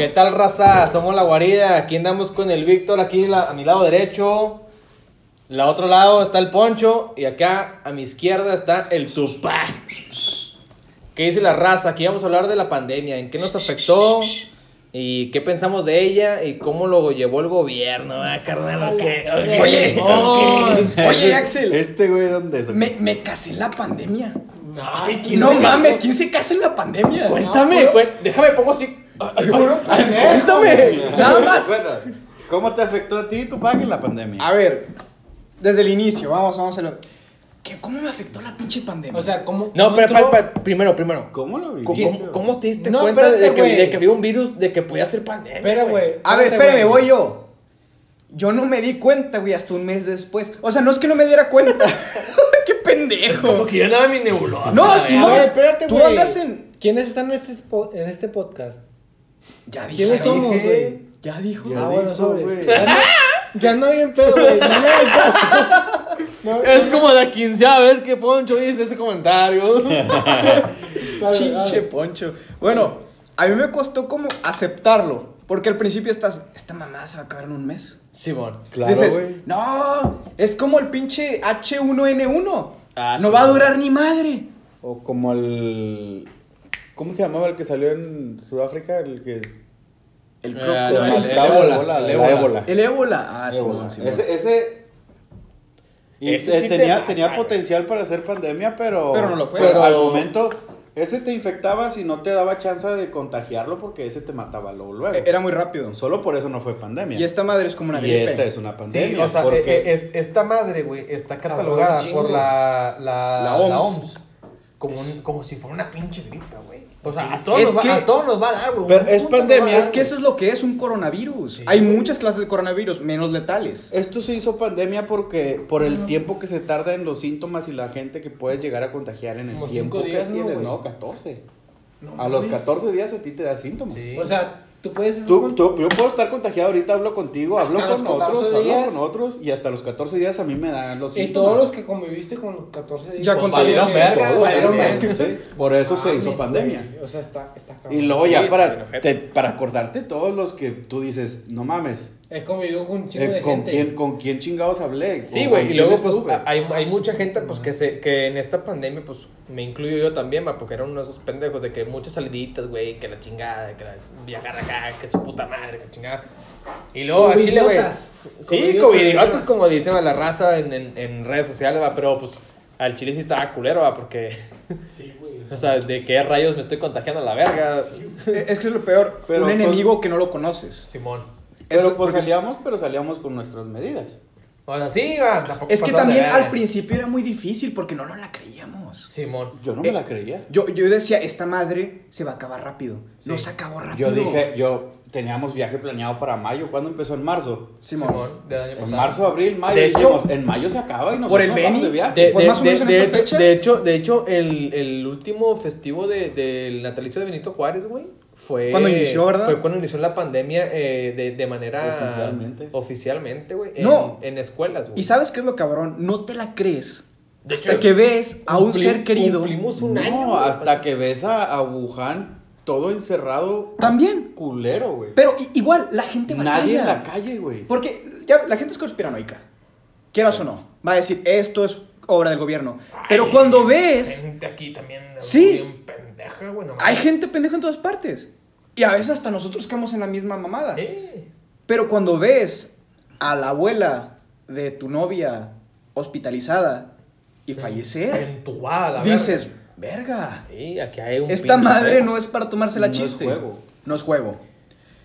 ¿Qué tal, raza? Somos la guarida. Aquí andamos con el Víctor, aquí la- a mi lado derecho. La otro lado está el Poncho. Y acá a mi izquierda está el Tupac. ¿Qué dice la raza? Aquí vamos a hablar de la pandemia. ¿En qué nos afectó? ¿Y qué pensamos de ella? ¿Y cómo lo llevó el gobierno? Ah, carnal, ok, ok, Oye. Oye, Axel, Este güey, ¿dónde es? me, me casé en la pandemia. Ay, ¿quién No mames, ¿quién se casa en la pandemia? Cuéntame, No, déjame pongo así. Cuéntame. Nada más. Bueno, ¿Cómo te afectó a ti tu paga en la pandemia? A ver, desde el inicio, vamos, vamos a lo. ¿Qué, ¿Cómo me afectó la pinche pandemia? O sea, ¿cómo? No, cómo pero entró? pa- pa- primero, primero. ¿Cómo lo ¿Cómo, viviste? cómo- cómo te diste No, cuenta de que, güey. de que había un virus de que podía ser pandemia? Espera, güey. a ver, espérate, espérame, güey. voy yo. Yo no me di cuenta, güey, hasta un mes después. O sea, no es que no me diera cuenta. ¡Qué pendejo! Es como que yo andaba en mi nebulosa. No, verdad. no. A ver, espérate, Tú güey. andas en- ¿Quiénes están en este, spo- en este podcast? Ya dije. ¿Quiénes somos, güey? Ya dijo. Ya ah, bueno, dijo, sobres. Ya no, ya no bien pedo, güey. No me hagas caso. No, Es como la quinceava vez que Poncho dice ese comentario. Chinche poncho. Bueno, a mí me costó como aceptarlo. Porque al principio estás, esta mamada se va a acabar en un mes. Simón. Claro, Dices, güey. no, es como el pinche H1N1. Ah, no sí. va a durar ni madre. O como el... ¿Cómo se llamaba el que salió en Sudáfrica? El que... El Eh, crocodilo. el- ébola, bola, el la ébola. ébola. El ébola. Ah, sí, no, sí, ese, ese... Y Ese eh, sí te tenía, tenía potencial para ser pandemia, pero... Pero no lo fue. Pero al momento... Ese te infectaba si no te daba chance de contagiarlo porque ese te mataba luego. luego. Eh, Era muy rápido. Solo por eso no fue pandemia. Y esta madre es como una Y gripe. esta es una Sí, pandemia. o sea, porque... eh, eh, es- esta madre, güey, está catalogada por la, la, La OMS. Como, un- como si fuera una pinche gripe, güey. O sea, a todos, nos va, que- a todos nos va a dar, güey. Pero es pandemia, dar, Es que eso es lo que es un coronavirus. Sí. Hay muchas clases de coronavirus, menos letales. Esto se hizo pandemia porque por el tiempo que se tarda en los síntomas y la gente que puedes llegar a contagiar en el Como tiempo cinco días, que ¿no, tienes. No, 14. No a los mames. 14 días a ti te da síntomas. Sí. O sea, tú puedes. Tú, tú- yo puedo estar contagiado ahorita, hablo contigo, hablo con los 14 otros, hablo con otros y hasta los 14 días a mí me dan los Y síntomas. todos los que conviviste con los 14 días. Ya pues, valieron verga, todos, valieron. Sí, por eso se hizo Mames, pandemia. güey. O sea, está, está cabrón. Y luego Sí, ya sí, para, te- para acordarte todos los que tú dices, no mames, He convivido con un chingo eh, de ¿con, gente. quién, ¿con quién chingados hablé? Sí, ¿O güey, y luego pues estuve? hay, hay mucha gente pues que se que en esta pandemia pues me incluyo yo también, va, porque era uno de esos pendejos de que muchas saliditas, güey, que la chingada, que la viajar acá, que su puta madre, que chingada. Y luego a Chile, güey. Sí, Covidiotas. como dice va, la raza en, en, en redes sociales, va, pero pues al Chile sí estaba culero, va, porque Sí, güey. o sea, de qué rayos me estoy contagiando a la verga. Es que es lo peor. Pero, un pues- enemigo que no lo conoces. Simón. Pero pues salíamos, pero salíamos con nuestras medidas. O sea, sí, va, tampoco Es que de también verga. al principio era muy difícil porque no nos la creíamos. Simón. Yo no me Eh, la creía. Yo, yo decía, esta madre se va a acabar rápido. Sí. No se acabó rápido. Yo dije, yo teníamos viaje planeado para mayo. ¿Cuándo empezó? En marzo. Simón. Simón, del año En pasado. marzo, abril, mayo. De dijimos, hecho- en mayo se acaba y nosotros Por el nos vamos Beni, de viaje. De, de- más o menos de- en de estas hecho, fechas. de hecho, de hecho, el, el último festivo de- del natalicio de Benito Juárez, güey, fue... Cuando inició, ¿verdad? Fue cuando inició la pandemia eh, de, de manera... Oficialmente. Oficialmente, güey. En, No. En escuelas, güey. ¿Y sabes qué es lo cabrón? No te la crees. De hasta hecho, que ves a un ser querido. Cumplimos un no, año. hasta que ves a, a Wuhan todo encerrado. También. Culero, güey. Pero igual, la gente batalla. Nadie en la calle, güey. Porque ya la gente es conspiranoica. Quieras o no. Va a decir, esto es obra del gobierno. Pero cuando ves, Gente aquí también... Sí. Bien pendeja, güey. no hay gente pendeja en todas partes. Y a veces hasta nosotros caemos en la misma mamada. Pero cuando ves a la abuela de tu novia hospitalizada y fallecer, Entubada, la dices, verga, verga. Sí, aquí hay un esta madre juego. no es para tomársela No es chiste. juego. No es juego.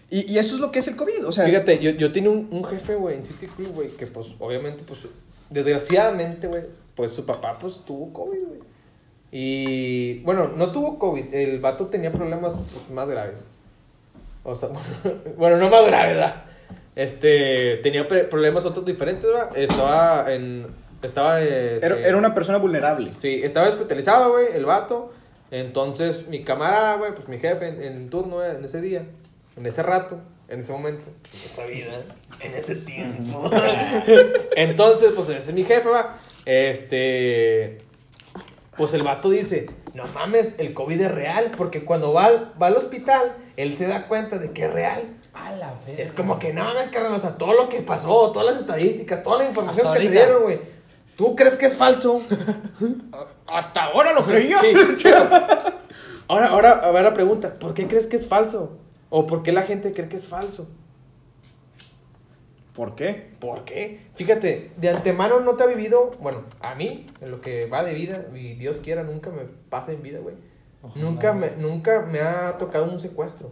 Y, y eso es lo que es el COVID. O sea, Fíjate, yo, yo tenía un, un jefe, güey, en City Club, güey, que pues, obviamente, pues, desgraciadamente, güey, pues su papá, pues, tuvo COVID, güey. Y, bueno, no tuvo COVID, el vato tenía problemas, pues, más graves. O sea, bueno, no más graves, ¿verdad? Este, tenía problemas otros diferentes, ¿verdad? Estaba en, estaba, este, era, era una persona vulnerable. Sí, estaba hospitalizado, güey, el vato. Entonces, mi camarada, güey, pues mi jefe en, en turno, güey, en ese día, en ese rato, en ese momento, en esa vida, en ese tiempo. Entonces, pues ese es mi jefe, va. Este. Pues el vato dice: No mames, el COVID es real, porque cuando va al, va al hospital él se da cuenta de que es real. A la verga. Es como que, no mames, carnal, o sea, todo lo que pasó, todas las estadísticas, toda la información Hasta que te dieron, güey. ¿Tú crees que es falso? Hasta ahora lo creía. Sí, ahora, ahora, a ver la pregunta, ¿por qué crees que es falso? ¿O por qué la gente cree que es falso? ¿Por qué? ¿Por qué? Fíjate, de antemano no te ha vivido, bueno, a mí, en lo que va de vida, y Dios quiera, nunca me pase en vida, güey. Nunca me, nunca me ha tocado un secuestro.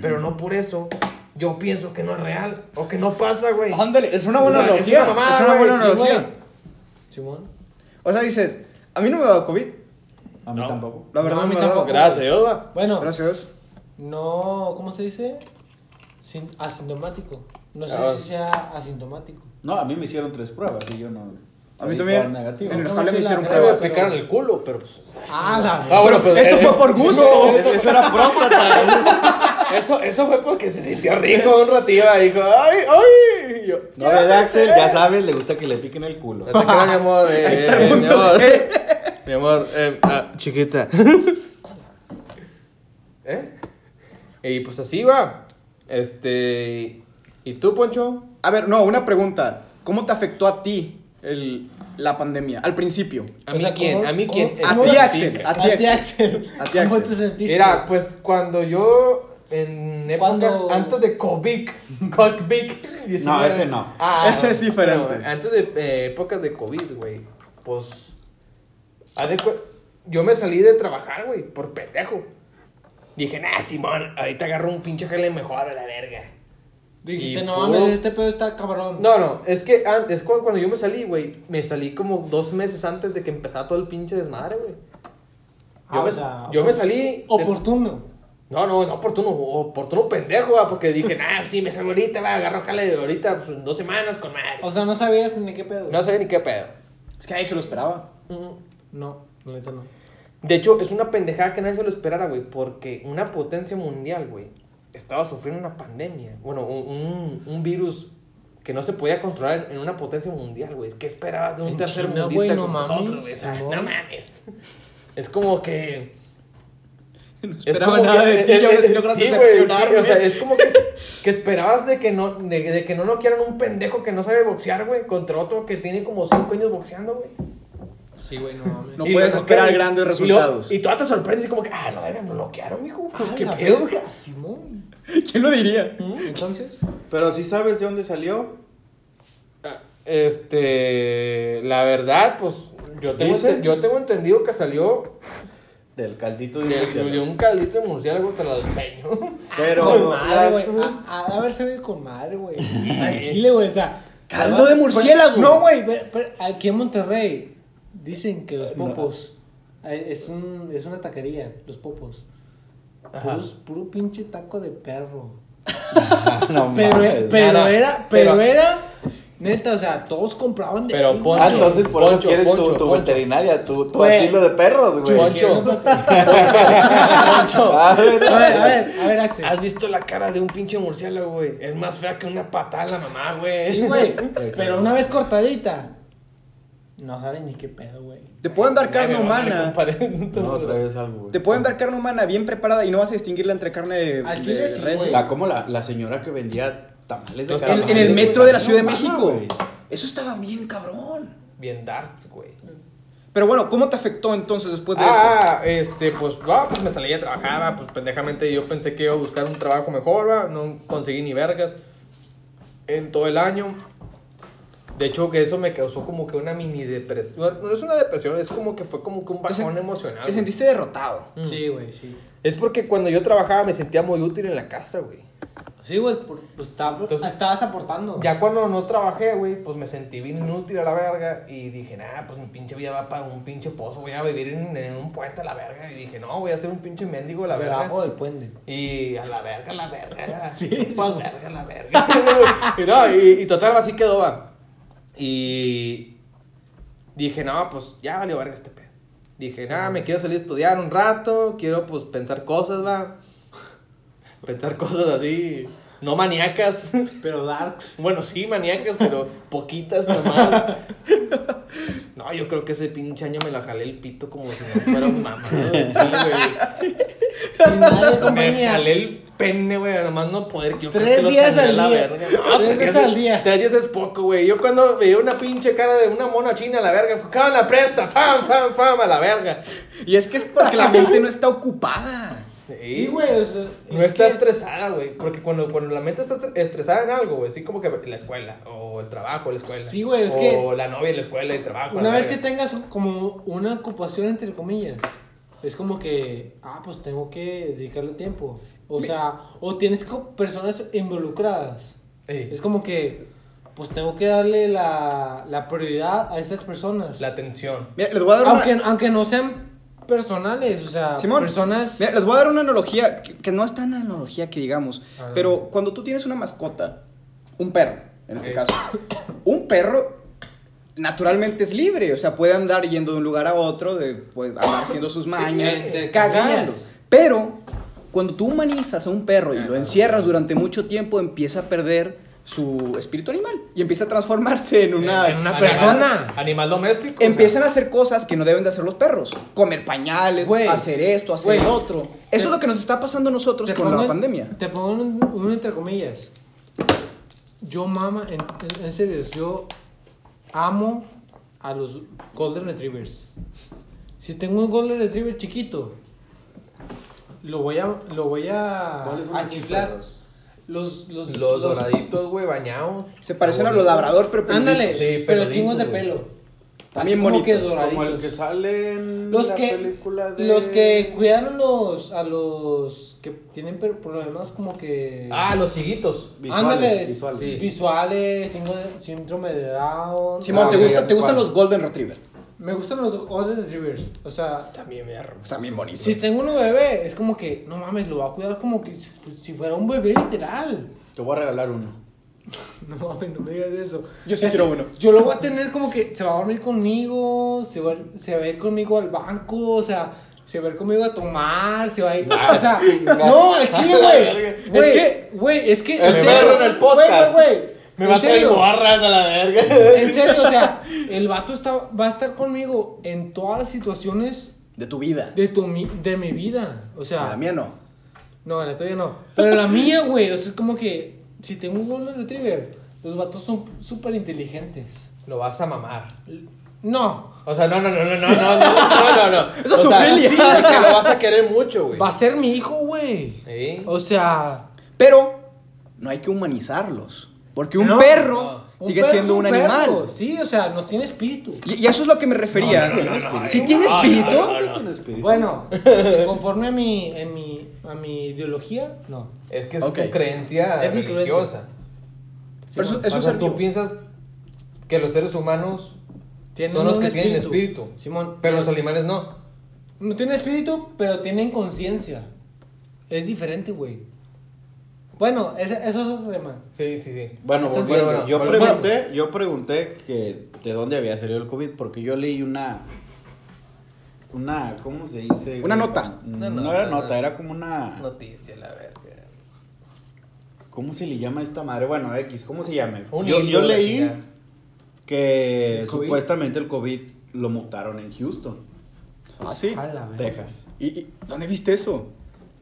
Pero no por eso yo pienso que no es real o que no pasa, güey. Ándale, es una O buena sea, es una mamada, es una buena analogía. Simón. O sea, dices, a mí no me ha dado COVID. A mí No. tampoco. La verdad No, a mí me tampoco. Gracias Dios. Bueno, Gracias no, ¿cómo se dice? Sin, asintomático. No sé Ah. si sea asintomático. No, a mí me hicieron tres pruebas y yo no. A mí también. negativo. En el No, jale me hicieron mí me pruebas. aplicaron el culo, pero pues. o sea, Ah, la Ah, bueno, pues. Eso eh, fue por gusto. No, eso era próstata. Eso, eso fue porque se sintió rico un ratillo. y Dijo, ay, ay. y yo, No, de Axel, ya sabes, le gusta que le piquen el culo. Te creas, mi amor. Eh, Ahí está el eh, mi punto. amor. Eh, Mi amor, eh, ah, chiquita. ¿Eh? Y pues así va. Este. ¿Y tú, Poncho? A ver, no, una pregunta. ¿Cómo te afectó a ti el, la pandemia? Al principio. ¿A O mí sea, quién? ¿cómo- ¿A mí quién? A ¿Cómo ti, Axel. A ti, A ti, Axel. Axel. A ti, ¿Cómo te sentiste? Mira, pues cuando yo. En épocas Cuando- antes de COVID. COVID. 19. No, ese no. Ah, Ese es diferente. bueno, antes de eh, épocas de COVID, güey. Pues. Yo me salí de trabajar, güey, por pendejo. Dije, nah, Simón, ahorita agarro un pinche jale mejor a la verga. Dijiste, Y no mames, este pedo está cabrón. No, no, es que an- es cu- cuando yo me salí, güey. Me salí como dos meses antes de que empezara todo el pinche desmadre, güey. Ah, Yo, o me, sea, yo me salí. de- Oportuno. No, no, no oportuno, oportuno pendejo, va, porque dije, nah, sí, me salgo ahorita, va, agarro jale ahorita, pues en dos semanas con madre. O sea, no sabías ni qué pedo. no sabía ni qué pedo. Es que nadie se lo esperaba. No, la neta no. De hecho, es una pendejada que nadie se lo esperara, güey, porque una potencia mundial, güey, estaba sufriendo una pandemia. Bueno, un, un, virus que no se podía controlar en, una potencia mundial, güey. ¿Qué esperabas de un En tercer China, mundista güey, como mames, nosotros, güey? O sea, no mames. Es como que... No Es esperaba como nada que- de ti y aún así logras sí, sí, o sea, es como que, que esperabas de que no de, de que no no quieran un pendejo que no sabe boxear, güey, contra otro que tiene como cinco años boxeando, güey. Sí, güey, no mames. No Y puedes esperar grandes y lo- resultados. Y, tú te sorprendes y como que, ah, la verga, me bloquearon, mijo. Ah, ¿Qué pedo? verga, Simón. ¿Quién lo diría? Entonces, Pero si sabes de dónde salió. Este, la verdad, pues, yo tengo, yo tengo entendido que salió Del caldito de de, murciélago. de un caldito de murciélago talalpeño. con Pero madre, güey. las- A, a, ver, se ve con madre, güey. Al chile, güey, o sea. Caldo de murciélago. No, güey, pero- pero aquí en Monterrey dicen que los popos eh, es, un, es una taquería, los popos. Ajá. Puros- puro pinche taco de perro. no Pero, mames. pero nada. era, pero, Pero- era, neta, o sea, todos compraban de Pero ahí, pon- güey. Ah, entonces por eso Poncho, quieres tu, Poncho, tu Poncho. veterinaria, tu, tu asilo de perros, güey. Poncho. Poncho. A ver, A ver, a ver, a ver, Axel. ¿Has visto la cara de un pinche murciélago, güey? Es más fea que una patada la mamá, güey. Sí, güey. Pero una vez cortadita. No saben ni qué pedo, güey. Te pueden dar carne humana. No, traes algo, güey. Te pueden dar carne humana bien preparada y no vas a distinguirla entre carne de, Al de chile sí, res. güey. La, como la, la señora que vendía tamales de En- En, el güey. metro de la Ciudad de México. güey. Eso estaba bien cabrón. Bien darks, güey. Pero bueno, ¿cómo te afectó entonces después de Ah, este, pues, va, pues me salí a trabajar, va, pues pendejamente yo pensé que iba a buscar un trabajo mejor, va, no conseguí ni vergas en todo el año. De hecho, que eso me causó como que una mini depresión. No es una depresión, es como que fue como que un bajón emocional. Te sentiste derrotado. Mm. Sí, güey, sí. Es porque cuando yo trabajaba me sentía muy útil en la casa, güey. Sí, güey, pues Entonces- estabas aportando. Ya cuando no trabajé, güey, pues me sentí bien inútil a la verga. Y dije, nah, pues mi pinche vida va para un pinche pozo. Voy a vivir en, en un puente a la verga. Y dije, no, voy a ser un pinche mendigo a la verga. Debajo del puente. Y a la verga, a la verga. Sí. Chupa verga, a la verga. y, no, y, y total, así quedó, va. Y dije, no, pues ya valió verga este pedo. Dije, nada, me quiero salir a estudiar un rato. Quiero, pues, pensar cosas, va. pensar cosas así, no maníacas. Pero darks. Bueno, sí, maníacas, pero poquitas nomás. No, yo creo que ese pinche año me la jalé el pito como si no fuera un mamado. Sí, güey. Sin de Me jalé el pene, güey, además no poder. Yo Tres días al día. verga. No, Tres veces al día. Tres días es poco, güey. Yo cuando veía una pinche cara de una mona china a la verga, fue, "Cámara, la presta! ¡Fam, fam, fam! A la verga. Y es que es porque la mente no está ocupada. Sí, güey, o sea, No es está que- estresada, güey. Porque cuando, cuando la mente está estre- estresada en algo, güey, así como que la escuela, o el trabajo, la escuela. Sí, güey, es o que- la novia, la escuela, el trabajo. Una vez que tengas como una ocupación entre comillas, es como que, ah, pues tengo que dedicarle tiempo. O sea, o tienes personas involucradas. Sí. Es como que, pues tengo que darle la, la prioridad a estas personas. La atención. Mira, les voy a dar una... aunque, aunque no sean personales, o sea, Simón, personas... mira, les voy a dar una analogía que, que no es tan analogía que digamos, pero cuando tú tienes una mascota, un perro, en este caso, un perro naturalmente es libre, o sea, puede andar yendo de un lugar a otro, de, puede andar haciendo sus mañas, cagando. Pero cuando tú humanizas a un perro y lo encierras durante mucho tiempo, empieza a perder su espíritu animal y empieza a transformarse en una, En una persona. Animal doméstico. o sea. Empiezan a hacer cosas que no deben de hacer los perros. Comer pañales, hacer esto, hacer otro. Eso es lo que nos está pasando a nosotros con pongo la pandemia. Te pongo un, un entre comillas. Yo mama, en, en- en serio, yo amo a los Golden Retrievers. Si tengo un Golden Retriever chiquito, lo voy a, lo voy a, ¿Cuáles son a chiflar. perros? Los, los, Los doraditos, güey, bañados. Se parecen a los labrador, pero Ándale. Sí, pero chingos de pelo. También Así como que bonitos, Como el que sale en Los la que, película de... los que cuidaron los, a los que tienen per- problemas como que... Ah, los ciguitos. Visuales, Ándale, visuales. sí. visuales, síndrome- de Down. Simón, Ah, ¿te, gusta- te gustan los Golden Retriever? Me gustan los Golden Retrievers. O sea, También me arro. Están bien bonitos. si tengo un bebé, es como que, no mames, lo va a cuidar como que si fu- si fuera un bebé literal. Te voy a regalar uno. No mames, no me digas eso. Yo sí quiero uno. Yo lo voy a tener como que se va a dormir conmigo, se va, se va a ir conmigo al banco, o sea, se va a ir conmigo a tomar, se va a ir. o sea, no, al chile, güey. Es que- güey, es que. El el podcast. Güey, güey, güey. Me en va a traer serio. gorras a la verga. En serio, o sea, el vato está, va a estar conmigo en todas las situaciones De tu vida. de, tu, mi- de mi vida. O sea, la mía no. no, la tuya no. Pero la mía, güey, o sea, es como que si tengo un Golden Retriever, los vatos son súper inteligentes. Lo vas a mamar. No, O sea, no, no, no, no, no, no, no, no, no. Eso es sí, o sea, lo vas a querer mucho, güey. va a ser mi hijo, güey. Sí. O sea, Pero no hay que humanizarlos. Porque un No, perro no. un sigue perro siendo es un, perro. animal. Sí, o sea, no tiene espíritu. Y, y eso es lo que me refería. No, no, no, no, no, si tiene espíritu. Bueno, conforme a mi, en mi, a mi ideología, no. Es que es Ok. tu creencia Es mi religiosa. Pero eso, O eso sea, tú piensas que los seres humanos Tienen son los un que tienen espíritu. Simón. Pero los animales no. No tienen espíritu, pero tienen conciencia. Es diferente, güey. Bueno, ese- eso es otro tema. Sí, sí, sí. Bueno, Entonces, bueno, yo pregunté, yo pregunté que de dónde había salido el COVID porque yo leí una una ¿cómo se dice? Una nota. No, no nota, era nota, era como una Noticia, la verga. ¿Cómo se le llama a esta madre? Bueno, X, ¿cómo se llama? Un yo, yo leí que supuestamente el COVID lo mutaron en Houston, Ah, sí. A la. Texas. ¿Y, y dónde viste eso?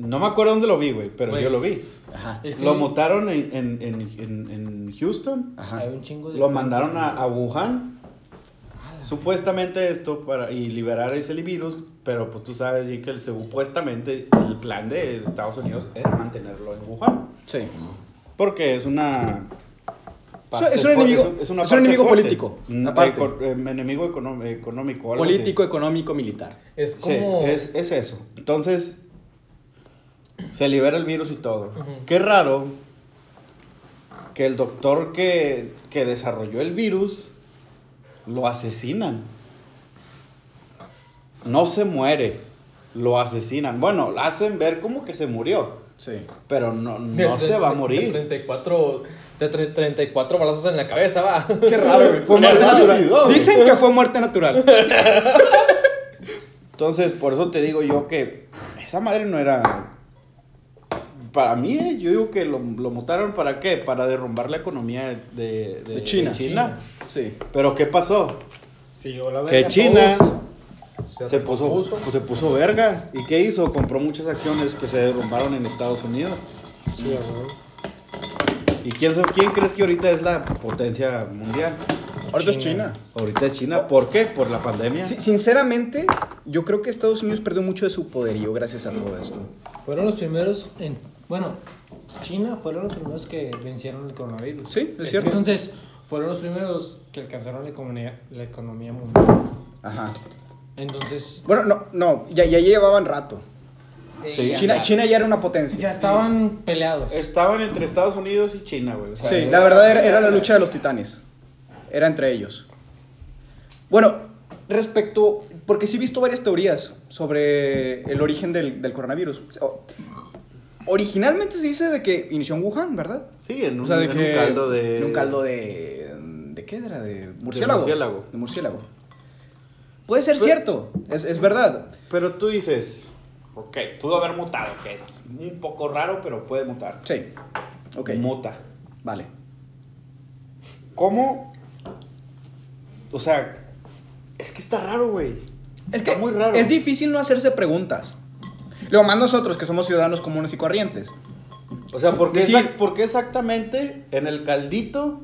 No me acuerdo dónde lo vi, güey, pero Güey. yo lo vi. Ajá. Es que Lo mutaron en, en, en, en- Houston. Ajá. hay un chingo de. Lo mandaron a, a Wuhan. A la- Supuestamente esto para y liberar ese virus, pero pues tú sabes bien que el, supuestamente el plan de Estados Unidos era mantenerlo en Wuhan, Sí. porque es una es un enemigo- una es un enemigo fuerte. político, eco- enemigo econo- económico, así. Político, económico, militar. Es Sí, como. es, es eso. Entonces, se libera el virus y todo. Qué raro que el doctor que, que desarrolló el virus lo asesinan. No se muere, lo asesinan. Bueno, lo hacen ver como que se murió, Sí. pero no, de no se va a tre- De morir. 34, de tre- 34 balazos en la cabeza, va. Qué raro. Fue Qué muerte natural. Dicen que fue muerte natural. Entonces, por eso te digo yo que esa madre no era... Para mí, eh, yo digo que lo, lo mutaron para qué? Para derrumbar la economía de, de- De China. de China. Sí. Pero ¿qué pasó? Sí, la Que China se puso, pues, se puso verga. ¿Y qué hizo? Compró muchas acciones que se derrumbaron en Estados Unidos. Sí. ¿Y quién, so- quién crees que ahorita es la potencia mundial? Ahorita es China. Ahorita es China. ¿Por qué? Por la pandemia. Sí, sinceramente, yo creo que Estados Unidos perdió mucho de su poderío gracias a todo esto. Fueron los primeros en. Bueno, China fueron los primeros que vencieron el coronavirus. Sí, es cierto. Entonces, fueron los primeros que alcanzaron la economía, la economía mundial. Ajá. Entonces, Bueno, no, no, ya, ya llevaban rato. Sí. China, China ya era una potencia. ya estaban peleados. Estaban entre Estados Unidos y China, güey. O sea, Sí, era- la verdad era, era la lucha de los titanes. Era entre ellos. Bueno, respecto, porque sí he visto varias teorías sobre el origen del, del coronavirus. Originalmente se dice de que inició en Wuhan, ¿verdad? Sí, en un, O sea, de en un que- caldo de. en un caldo de... ¿De qué era? De murciélago. murciélago. De murciélago. Puede ser Pero- cierto, es, es verdad. Pero tú dices, ok, pudo haber mutado, que es un poco raro, pero puede mutar. Sí. Ok. Muta. Vale. ¿Cómo? O sea, es que está raro, güey. Es Está que muy raro. es difícil no hacerse preguntas. Luego más nosotros que somos ciudadanos comunes y corrientes. O sea, ¿por qué, Decir- exact- por qué exactamente en el caldito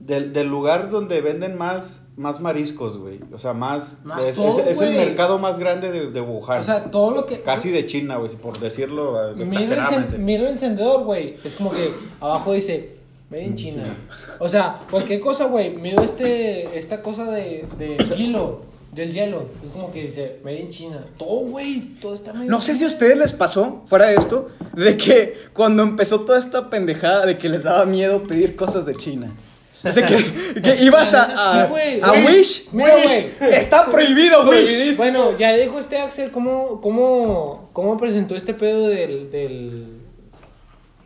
del, del lugar donde venden más, más mariscos, güey? O sea, más... Más es, todo, es- es el mercado más grande de, de Wuhan. O sea, todo lo que. Casi de China, güey, por decirlo Mira el, mira el encendedor, güey. Es como que abajo dice. Made in China. O sea, cualquier cosa, güey. Miro este, esta cosa de, de hilo, del hielo. Es como que dice, Made in China. Todo, güey. Todo está made No sé si a ustedes les pasó, fuera de esto, de que cuando empezó toda esta pendejada de que les daba miedo pedir cosas de China. Así que, que ibas a, a, Sí, güey. a Wish. Mira, güey. Está prohibido, Wish. Bueno, ya dijo este Axel cómo, cómo, cómo presentó este pedo del, del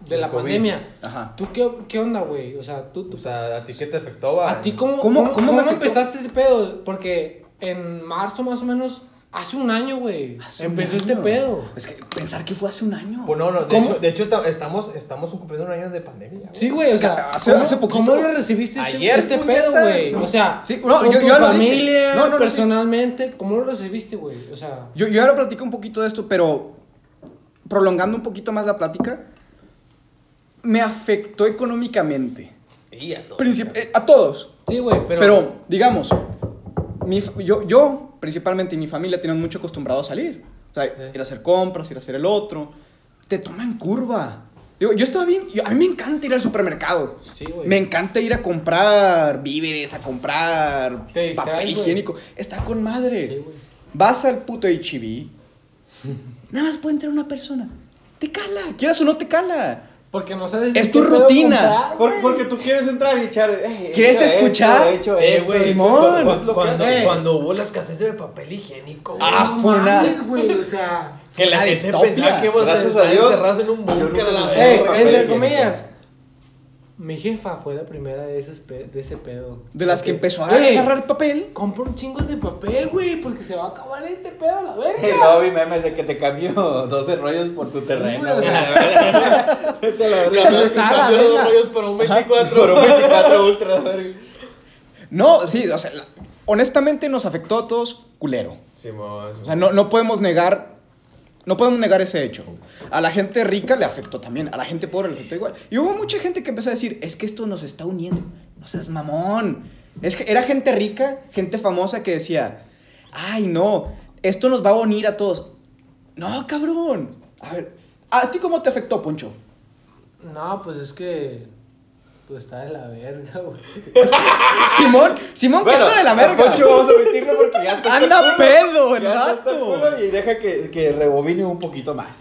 de la COVID. pandemia. Ajá. ¿Tú qué, qué onda, güey? O sea, tú, tú O sea, ¿a ti qué te afectó? va? ¿A ti cómo, ¿Cómo- cómo, empezaste ese pedo? Porque en marzo más o menos, hace un año, güey, empezó este año. pedo. Es que pensar que fue hace un año. Pues no, no, de ¿Cómo? hecho, de hecho esta- estamos, estamos cumpliendo un año de pandemia. güey. Sí, güey, o sea, Hace- ¿cómo, hace poquito- ¿cómo lo recibiste este, Ayer, este pedo, güey? O sea, Sí, no, con yo- tu yo familia, No, no, no, sí. personalmente, ¿cómo lo recibiste, güey? O sea, Yo, yo ahora platico un poquito de esto, pero prolongando un poquito más la plática, me afectó económicamente. Y a todos. Princip- eh, a todos. sí, güey, pero... Pero, digamos, mi yo, yo, principalmente, y mi familia tienen mucho acostumbrado a salir. O sea, Sí. ir a hacer compras, ir a hacer el otro. Te toman curva. Digo, yo estaba bien. yo- a mí me encanta ir al supermercado. Sí, güey. Me encanta ir a comprar víveres, a comprar distraes, papel güey. higiénico. Está con madre. Sí, güey. Vas al puto HB. nada más puede entrar una persona. Te cala. Quieras o no te cala. Porque no sabes... Es tu rutina. comprar, Por- güey. porque tú quieres entrar y echar. eh, ¿Quieres esto, escuchar? Eh, güey, Simón. cuando, hubo la escasez de papel higiénico, güey. Ah, fue una- mames, güey, o sea... que la gente pensaba que encerrados en un búnker Ey, entre comillas. Mi jefa fue la primera de, ese pe- de ese pedo. De las que empezó a "Ey, agarrar papel. Compra un chingo de papel, güey, porque se va a acabar este pedo a la verga. luego vi memes de que te cambio 12 rollos por tu Sí, terreno. sea, Vete a la verga. La Cambió dos rollos por un 24. Por un 24 ultra, verga. No, sí, o sea, la- honestamente nos afectó a todos culero. Simón, O sea, no, no podemos negar. No podemos negar ese hecho. A la gente rica le afectó también, a la gente pobre le afectó igual. Y hubo mucha gente que empezó a decir, es que esto nos está uniendo. No seas mamón. Es era gente rica, gente famosa que decía, ay no, esto nos va a unir a todos. No, cabrón. A ver, ¿a ti cómo te afectó, Poncho? No, pues es que. Pues está de la verga, güey. Simón, Simón, que está de la verga. Poncho vamos a omitirlo porque ya está. Anda culo. pedo, el culo y deja que, que rebobine un poquito más.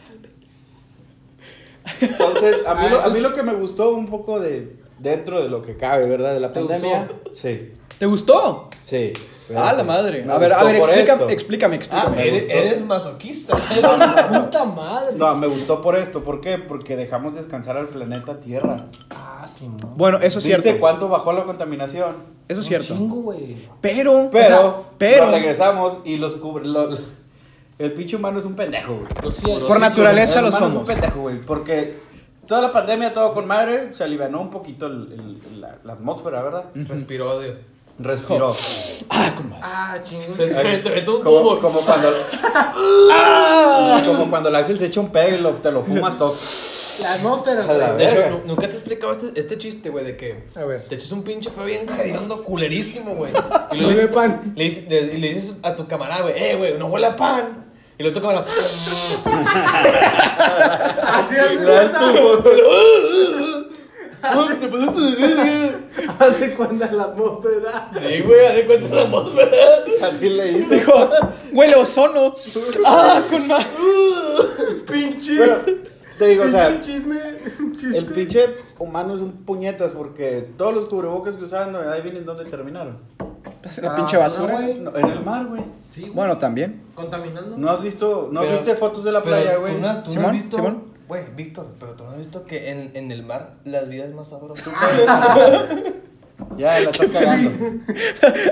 Entonces, a mí, lo, a mí lo que me gustó un poco de dentro de lo que cabe, ¿verdad? De la ¿Te pandemia. gustó? Sí, ¿Te gustó? sí. Ah, la madre. A ver, a ver, explícame, esto. explícame, Ah, explícame. eres, gustó. eres masoquista. Puta madre. No, me gustó por esto. ¿Por qué? Porque dejamos descansar al planeta Tierra. Ah, sí, no. Bueno, eso es ¿Viste cierto. cuánto bajó la contaminación? Eso es cierto. chingo, güey. Pero, Pero, o sea, pero, regresamos y los cubre. lo- el pinche humano es un pendejo, güey. Por naturaleza El lo humano somos. Es un pendejo, güey. Porque toda la pandemia, todo con madre, se alivianó un poquito el- el- la, la atmósfera, ¿verdad? Respiró odio. Respiró. Ah. Ah. Se se metió en un Como, tubo. como cuando. como cuando el Axel se echa un pedo y lo- te lo fumas todo. La atmósfera, güey. De hecho, nunca te he explicado este, este chiste, güey, de que A ver. te echas un pinche pedo bien hediondo, culerísimo, güey. Y No le pan. le le- y le dices a tu camarada, güey, eh, güey, no huele a pan. Y luego tu camarada, Así es, "Uy, te pasaste de verga. Hace cuenta la atmósfera. Sí, güey, haz de cuenta la atmósfera. Así le hice. Dijo, huele ozono. ¡Ah, con más! Pinche. Te digo, o sea, pinche chisme. Chiste. el pinche humano es un puñetas porque todos los cubrebocas que usaban, ahí vienen donde terminaron. La Ah, pinche basura. no, en el mar, güey. Sí, güey. Bueno, también. Contaminando. ¿No has visto, no Pero- viste fotos de la playa, tú güey? no, tú no Simón, has visto, Simón. Güey, Víctor, pero tú no has visto que en, en el mar la vida es más sabrosa. Ya, la estás cagando.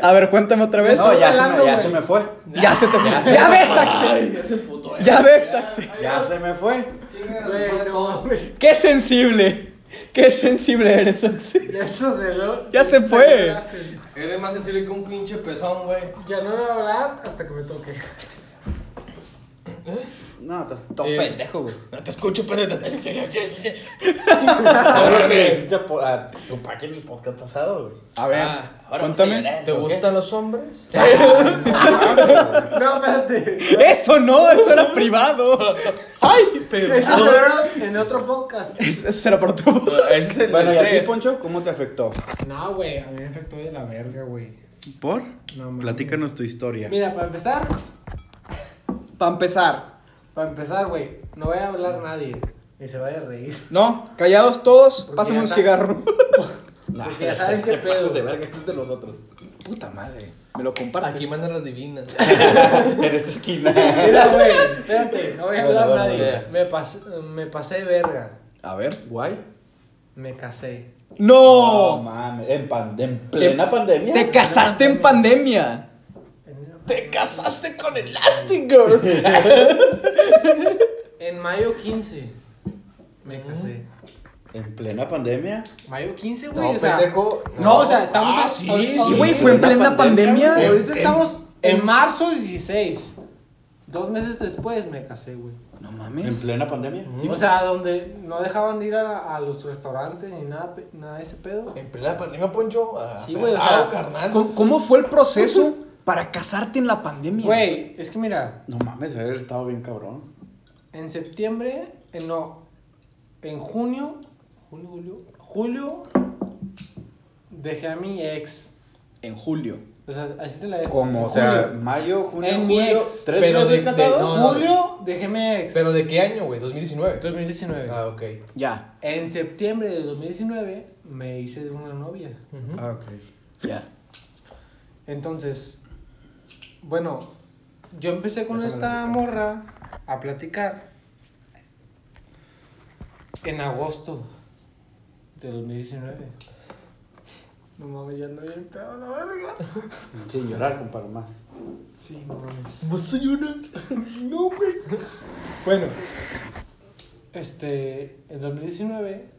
A ver, cuéntame otra vez. No, ya, se, hablando, me, ya se me fue. Ya se te Ya, ves, Axel. es el puto, Ya ves, Axel. Ya se me fue. Güey. Qué sensible. Qué sensible eres, Axel. Eso se lo. Ya se fue. Eres más sensible que un pinche pezón, güey. Ya no voy a hablar hasta que me toque. No, estás todo Eh, pendejo, güey. No te escucho, pendejo. Ahora lo que le dijiste a, po- a en el podcast pasado, güey. A ver, Ah, ahora cuéntame. ¿Te gustan los hombres? No, espérate. Eso no, eso era privado. Ay, pero. Eso será en otro podcast. Eso será por otro. Ese es el Bueno, ¿y a ti. Poncho, cómo te afectó? No, güey, a mí me afectó de la verga, güey. ¿Por? No mames. Platícanos tu historia. Mira, para empezar, Para empezar. Para empezar, güey, no voy a hablar nadie. Ni se vaya a reír. No, callados todos, Porque pásame ya un cigarro. Nah, Porque ya saben qué te pasas pedo. de verga, esto es de nosotros. Puta madre. Me lo compartes. Aquí mandan las divinas. en esta esquina. Mira, güey, espérate, no voy a Bueno, hablar bueno, nadie. Me, pasé, me pasé de verga. A ver. Guay. Me casé. No, No. mames. En, pan- en plena pandemia. Te casaste en pandemia. Te casaste con Elastigirl. En mayo 15 me casé. En plena pandemia. Mayo 15, güey. No, o sea, pendejo. No, o sea, estamos Ah, en- sí, ahorita- Sí, güey, fue en plena pandemia. Y ahorita En- estamos en, en- marzo 16. Dos meses después me casé, güey. No En mames. plena pandemia. O sea, donde no dejaban de ir a, a los restaurantes ni nada, nada de ese pedo. En plena pandemia, Poncho. ah, Sí, güey, o sea, carnal. ¿Cómo, cómo fue el proceso para casarte en la pandemia? Güey, es que mira, No mames, haber estado bien cabrón. en septiembre, en, no, en junio, julio, julio, julio, dejé a mi ex. En julio. O sea, así te la dejo. Como, o sea, mayo, junio, En mi julio. ex, ¿Tres pero meses de- de- casado? no, no. julio, dejé a mi ex. ¿Pero de qué año, güey? 2019. 2019. Ah, ok. Ya, En septiembre de 2019 me hice de una novia. Ah, ok. ya. Entonces, bueno, yo empecé con esta morra a platicar en agosto de 2019. No mames, ya ando bien pedo la verga. Sin llorar, compadre, más. Sí, no mames. ¿Vas a llorar? No, güey. Bueno, este, en 2019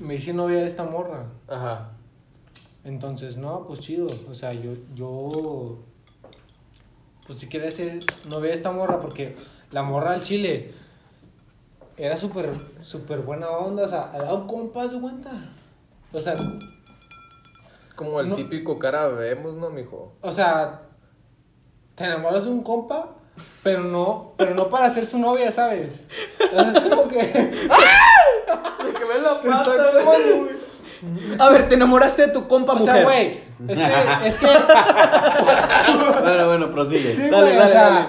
me hice novia de esta morra. Ajá. Entonces, no, pues chido. O sea, yo, yo, pues si quería ser novia de esta morra, porque la morra al chile era súper, súper buena onda. O sea, era un compas de cuenta. O sea, Como el No. típico cara vemos, ¿no, mijo? o sea, te enamoras de un compa, pero no, pero no para ser su novia, ¿sabes? Entonces, es como que. que me lo Te está. A ver, te enamoraste de tu compa O mujer. sea, güey, es que, es que bueno, bueno, prosigue. Sí, Dale, güey, o sea, dale.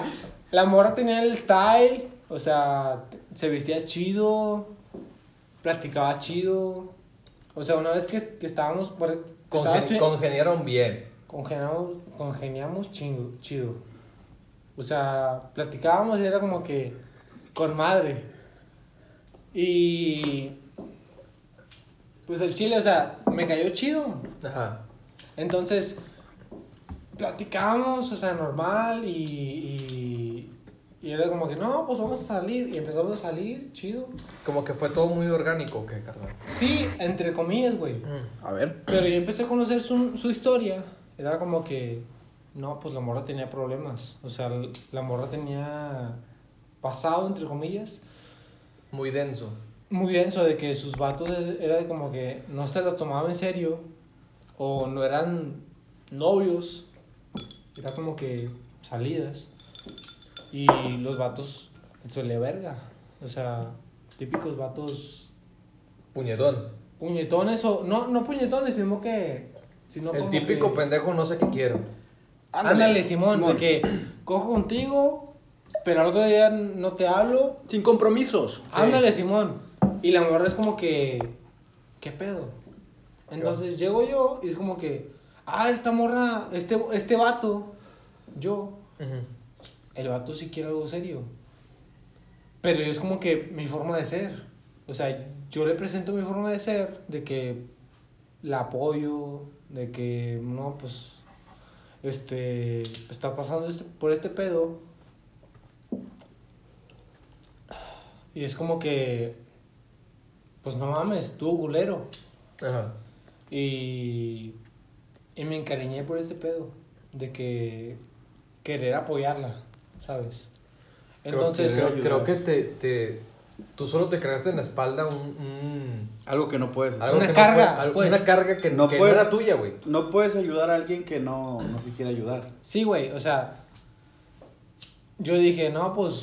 la morra tenía el style, o sea, se vestía chido, platicaba chido. O sea, una vez que, que estábamos por Congen- congeniaron bien. congeniamos, congeniamos chingo, chido. O sea, platicábamos y era como que con madre. Y pues el chile, o sea, me cayó chido. Ajá. Entonces, platicábamos, o sea, normal y, y, y era como que, no, pues vamos a salir. Y empezamos a salir, chido. Como que fue todo muy orgánico, ¿o ¿qué, carnal? Sí, entre comillas, güey. A ver. Pero yo empecé a conocer su, su historia. Era como que, no, pues la morra tenía problemas. O sea, la morra tenía pasado, entre comillas. Muy denso. Muy denso de que sus vatos era como que no se los tomaba en serio o no eran novios, era como que salidas y los vatos suele verga, o sea, típicos vatos Puñetón. puñetones o no no puñetones, sino que sino El típico que- pendejo no sé qué quiero. Ándale, Simón, de que cojo contigo, pero al otro día no te hablo, Sin compromisos. Ándale, Simón. Y la morra es como que. ¿Qué pedo? Entonces llego yo y es como que. Ah, esta morra, este, este vato, yo, el vato sí quiere algo serio. Pero es como que mi forma de ser. O sea, yo le presento mi forma de ser, de que la apoyo, de que, no, pues, este, está pasando este- por este pedo. Y es como que, pues no mames, tuvo culero. Ajá. Y, y me encariñé por este pedo, de que querer apoyarla, ¿sabes? Entonces, creo, ayudar. creo que te, te. Tú solo te cargaste en la espalda un. un- Algo que no puedes hacer. algo Una que no carga, algo- pues. Una carga que No que puede- no era tuya, güey. No puedes ayudar a alguien que no, no se quiere ayudar. sí, güey, o sea, yo dije, no, pues,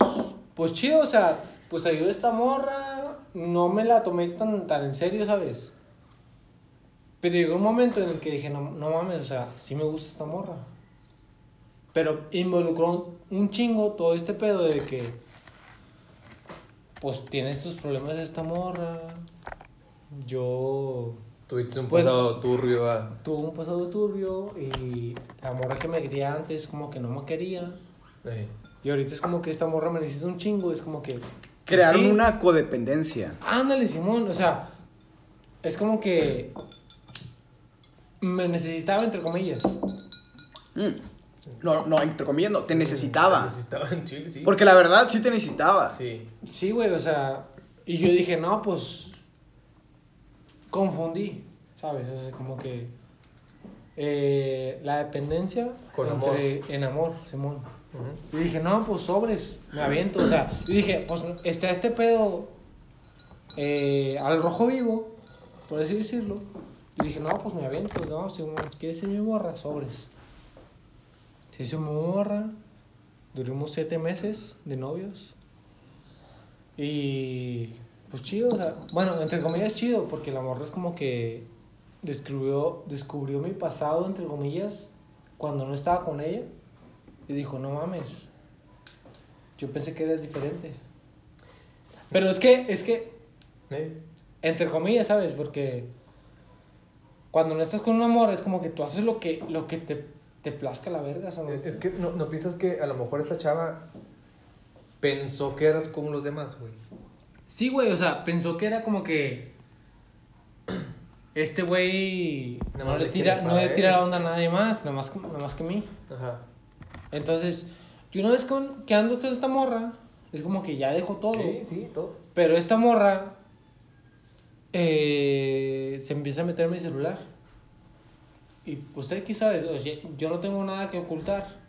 pues chido, o sea, pues ayudó a esta morra, no me la tomé tan, tan en serio, ¿sabes? Pero llegó un momento en el que dije, no, no mames, o sea, sí me gusta esta morra. Pero involucró un chingo todo este pedo de que, pues tiene estos problemas esta morra. Yo Tuviste un Pues- pasado turbio, ah. tuve un pasado turbio y la morra que me quería antes como que no me quería. Y ahorita es como que esta morra me necesita un chingo, es como que... Crearon sí. una codependencia. Ándale, Simón, o sea, es como que me necesitaba, entre comillas. Mm. No, no, entre comillas, no, te necesitaba. Necesitaba en Chile, sí. Porque la verdad sí te necesitaba. Sí. Sí, güey, o sea, y yo dije, no, pues confundí, ¿sabes? O sea, como que eh, la dependencia Con entre, en amor, Simón. Y dije, no, pues sobres, me aviento, o sea, y dije, pues está este pedo eh, al rojo vivo, por así decirlo. Y dije, no, pues me aviento, no, si quieres ser mi morra, sobres. Se hizo mi morra, duramos siete meses de novios. Y pues chido, o sea, bueno, entre comillas chido, porque la morra es como que descubrió, descubrió mi pasado, entre comillas, cuando no estaba con ella. Y dijo, no mames, yo pensé que eras diferente. Pero es que, es que, entre comillas, ¿sabes? Porque cuando no estás con un amor es como que tú haces lo que, lo que te, te plazca la verga, ¿sabes? Es, que no, no piensas que a lo mejor esta chava pensó que eras como los demás, güey. Sí, güey, o sea, pensó que era como que. Este güey no le tira, no le tira la onda a nadie más, nada más, que- nada más que a mí. Ajá. Entonces, yo una vez con, que ando con esta morra, es como que ya dejo todo. Sí, sí, todo. Pero esta morra eh, se empieza a meter en mi celular. Y pues aquí sabes, o sea, yo no tengo nada que ocultar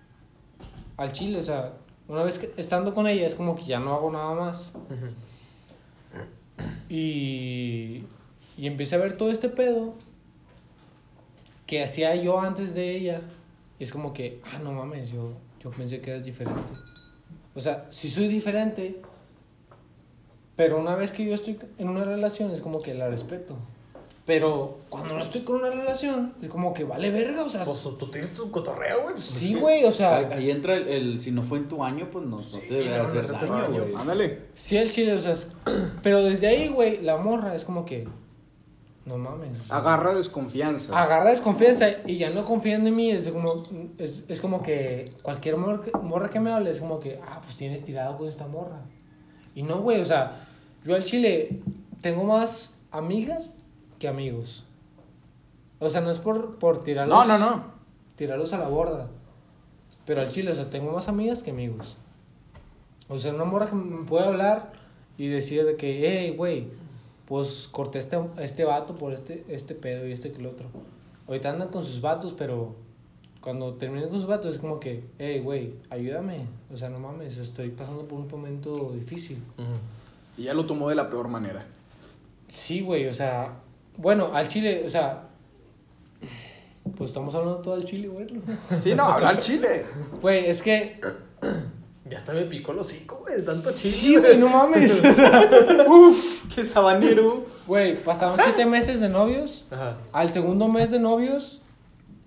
al chile, o sea, una vez que estando con ella es como que ya no hago nada más. Y, y empecé a ver todo este pedo que hacía yo antes de ella. Y es como que, ah, no mames, yo, yo pensé que eras diferente. O sea, si soy diferente, pero una vez que yo estoy en una relación es como que la respeto. Pero cuando no estoy con una relación es como que vale verga, o sea, Pues tú tienes tu cotorreo, güey. pues, sí, güey, o sea, Ahí, ahí entra el, el- si no fue en tu año, pues no, no te debe no, no hacer daño. güey. Ándale. sí el chile, o sea, es- pero desde ahí, güey, la morra es como que, no mames. Agarra desconfianza. agarra desconfianza y ya no confían en mí. Es como, es, es como que cualquier morra que, morra que me hable es como que, ah, pues tienes tirado con esta morra. Y no, güey, o sea, yo al chile tengo más amigas que amigos. O sea, no es por, por tirarlos. No, no, no. Tirarlos a la borda. Pero al chile, o sea, tengo más amigas que amigos. O sea, una morra que me puede hablar y decir de que, hey, güey, pues corté este, este vato por este, este pedo y este que el otro. Ahorita andan con sus vatos, pero cuando terminen con sus vatos es como que, hey, güey, ayúdame. O sea, no mames, estoy pasando por un momento difícil. Y ya lo tomó de la peor manera. Sí, güey, o sea, bueno, al chile, o sea, pues estamos hablando todo del chile, güey. Sí, no, habla al chile. Güey, es que, Ya hasta me picó el hocico, güey. Tanto chile. sí, güey, no mames. Uf, qué sabanero. Güey, pasaron siete meses de novios. Ajá. Al segundo mes de novios,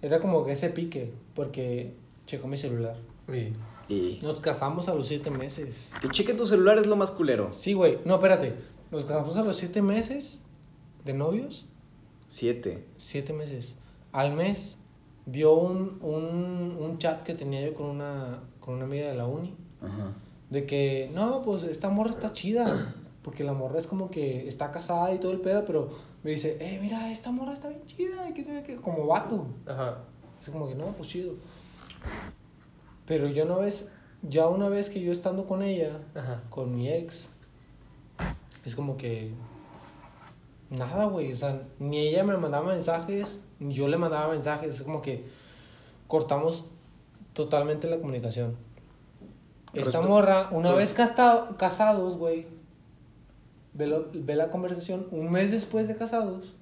era como que ese pique, porque checó mi celular. Y- Y Nos casamos a los siete meses. que cheque tu celular es lo más culero. Sí, güey, no, espérate. Nos casamos a los siete meses de novios. Siete. Siete meses. Al mes, vio un, un, un chat que tenía yo con una, con una amiga de la uni. Ajá. De que, no, pues esta morra está chida. Porque la morra es como que está casada y todo el pedo, pero me dice, eh, mira, esta morra está bien chida. Y que sabe que, como vato. Ajá. Es como que, no, pues chido. Pero yo una vez, ya una vez que yo estando con ella, Ajá. con mi ex, es como que. Nada, güey. O sea, ni ella me mandaba mensajes, ni yo le mandaba mensajes. Es como que cortamos totalmente la comunicación. Esta morra, una pues- vez casados, güey, ve, lo- ve la conversación un mes después de casados.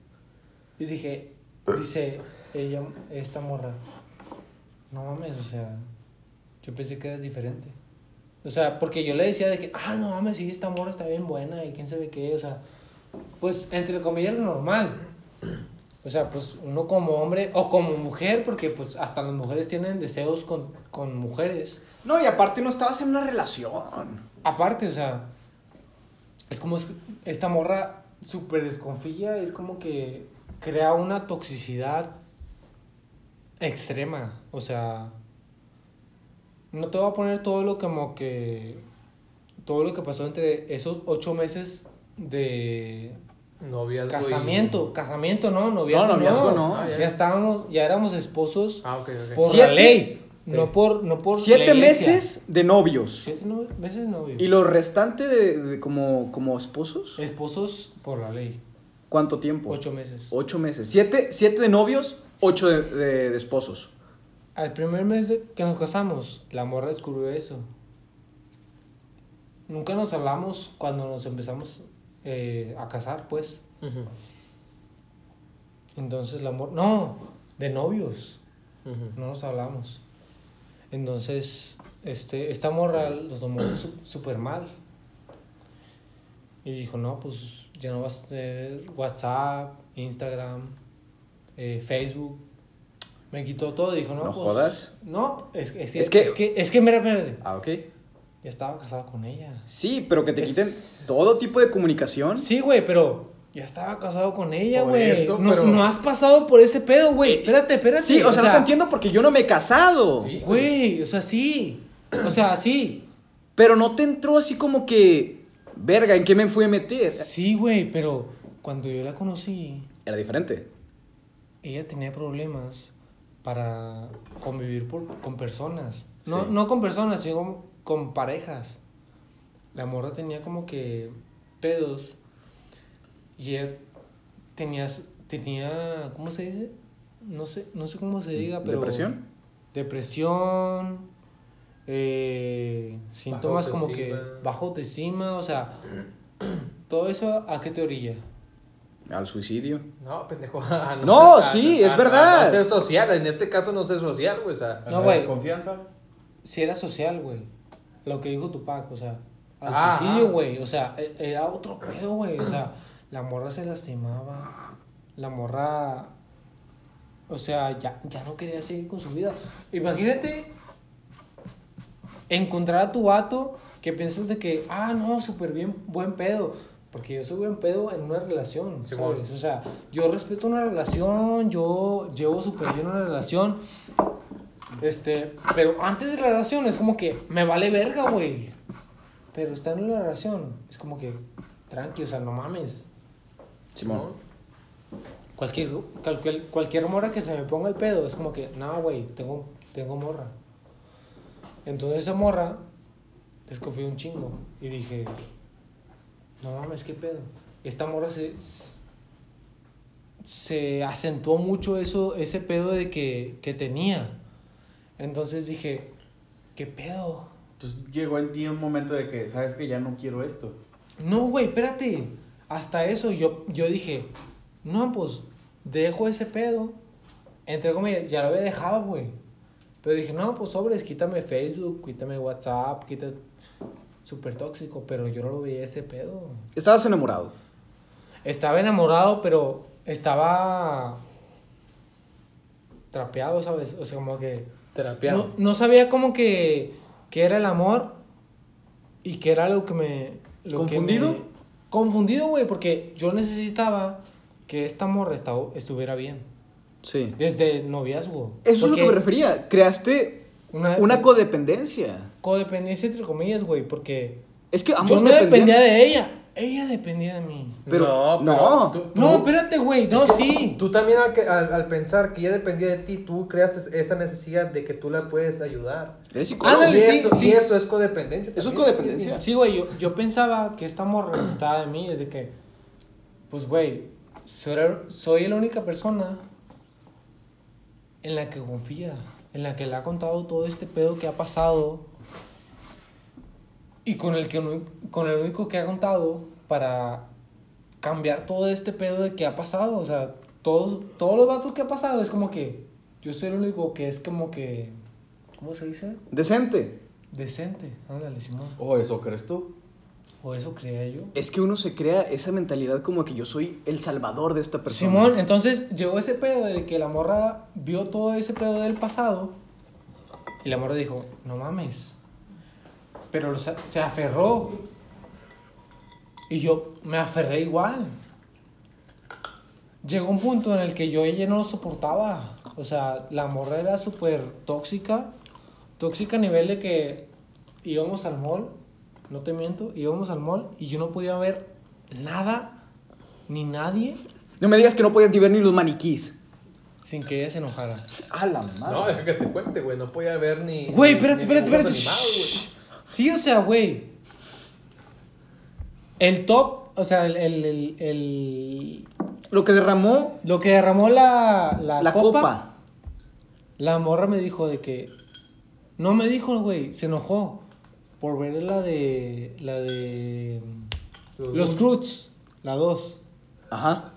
Y dije, dice ella, esta morra, no mames, o sea, yo pensé que eras diferente. O sea, porque yo le decía de que, ah, no mames, sí, esta morra está bien buena y quién sabe qué, o sea, pues entre comillas lo normal. O sea, pues uno como hombre o como mujer, porque pues hasta las mujeres tienen deseos con, con mujeres. No, y aparte no estabas en una relación. Aparte, o sea, es como es- esta morra súper desconfía, es como que crea una toxicidad extrema. O sea, no te voy a poner todo lo como que. Todo lo que pasó entre esos ocho meses de Noviazgo. y- casamiento. Casamiento, no, noviazgo. No, noviazgo no. Ah, ya. ya. estábamos, ya éramos esposos Ah, ok, ok. por Siete- la ley. No por, no por Siete meses de novios. Siete no- meses de novios. ¿Y lo restante de, de como, como esposos? Esposos por la ley. ¿Cuánto tiempo? Ocho meses. Ocho meses. Siete, siete de novios, ocho de, de- de esposos. Al primer mes de que nos casamos, la morra descubrió eso. Nunca nos hablamos cuando nos empezamos eh, a casar, pues. Ujú, Entonces la morra... No, de novios. ujú. No nos hablamos. Entonces, este, esta morra los tomó súper mal. Y dijo, no, pues ya no vas a tener WhatsApp, Instagram, eh, Facebook. Me quitó todo. Dijo, no, No pues, jodas. No, es, es, que- Es que- es que, es que, mira, espérate. Ah, ok. Ya estaba casado con ella. Sí, pero que te quiten todo tipo de comunicación. Sí, güey, pero ya estaba casado con ella, güey. No, pero- no has pasado por ese pedo, güey. Espérate, espérate. Sí, o sea, no te entiendo porque yo no me he casado. Sí. Güey, o sea, sí. O sea, sí. Pero no te entró así como que, verga, ¿en qué me fui a meter? Sí, güey, pero cuando yo la conocí, Era diferente. ella tenía problemas para convivir por- con personas. No, Sí. no con personas, sino con parejas. La morra tenía como que pedos. Y ella tenía, tenía ¿cómo se dice? No sé, no sé cómo se diga, pero... ¿Depresión? Depresión, eh, síntomas como que bajo autoestima, o sea, todo eso a qué te orilla. Al suicidio. No, pendejo. No, sí, es verdad. No ser social, en este caso no ser social, güey. O sea, No, güey. desconfianza. Si era social, güey. Lo que dijo Tupac, o sea, al Ah, suicidio, güey. O sea, e- era otro pedo, güey. O sea, la morra se lastimaba. La morra. O sea, ya, ya no quería seguir con su vida. Imagínate encontrar a tu vato que piensas de que, ah, no, súper bien, buen pedo. Porque yo soy buen pedo en una relación, Sí, ¿sabes? bueno. O sea, yo respeto una relación, yo llevo súper bien una relación. Este, pero antes de la relación es como que me vale verga, güey. Pero está en la relación, es como que tranqui, o sea, no mames. Simón. Cualquier, cualquier, cualquier morra que se me ponga el pedo es como que, no, güey, tengo, tengo morra. Entonces esa morra desconfió un chingo y dije, no mames, qué pedo. Esta morra se, se acentuó mucho eso, ese pedo de que, que tenía. Entonces dije, ¿qué pedo? Entonces llegó en ti un momento de que, sabes que ya no quiero esto. No, güey, espérate. Hasta eso yo, yo dije, no, pues dejo ese pedo. Entre comillas, ya lo había dejado, güey. Pero dije, no, pues sobres, quítame Facebook, quítame WhatsApp, quítame... Súper tóxico, pero yo no lo veía ese pedo. Estabas enamorado. Estaba enamorado, pero estaba trapeado, ¿sabes? O sea, como que... Terapiado. No, no sabía como que, que era el amor y que era algo que me... lo que ¿Confundido? me- confundido, güey, porque yo necesitaba que esta morra esta- estuviera bien. Sí. Desde noviazgo. Eso es lo que me refería. Creaste Una, una codependencia. codependencia entre comillas, güey, porque Es que ambos yo no dependían- dependía de ella, ella dependía de mí. Pero, no, no. tú- No, espérate, güey, no, sí. Tú también al, que- al- al pensar que ella dependía de ti, tú creaste esa necesidad de que tú la puedes ayudar. Psicólogo. Ándale, y, sí, eso, sí. y eso es codependencia. Eso es codependencia. Sí, güey, yo, yo pensaba que esta morra necesitaba de mí, desde que, pues, güey, soy, soy la única persona en la que confía, en la que le ha contado todo este pedo que ha pasado y con el, que, con el único que ha contado para cambiar todo este pedo de que ha pasado, o sea, todos, todos los vatos que ha pasado es como que yo soy el único que es como que, ¿cómo se dice? Decente. Decente, ándale, Simón. ¿O eso crees tú? O eso creía yo. Es que uno se crea esa mentalidad como que yo soy el salvador de esta persona. Simón, entonces llegó ese pedo de que la morra vio todo ese pedo del pasado y la morra dijo, no mames. Pero se aferró. Y yo me aferré igual. Llegó un punto en el que yo ella no lo soportaba. O sea, la morra era súper tóxica. Tóxica a nivel de que íbamos al mall, no te miento, íbamos al mall y yo no podía ver nada ni nadie No me digas que no podías ni ver ni los maniquís. sin que ella se enojara. A la madre. No, deja que te cuente, güey. No podía ver ni. Güey, espérate, ni espérate, espérate. Shh. Sí, o sea, güey. El top, o sea, el, el, el- el- Lo que derramó lo que derramó la, la, la copa, copa. la morra me dijo de que. No me dijo, güey, se enojó por ver la de. La de. Los Los Cruz, la 2. Ajá.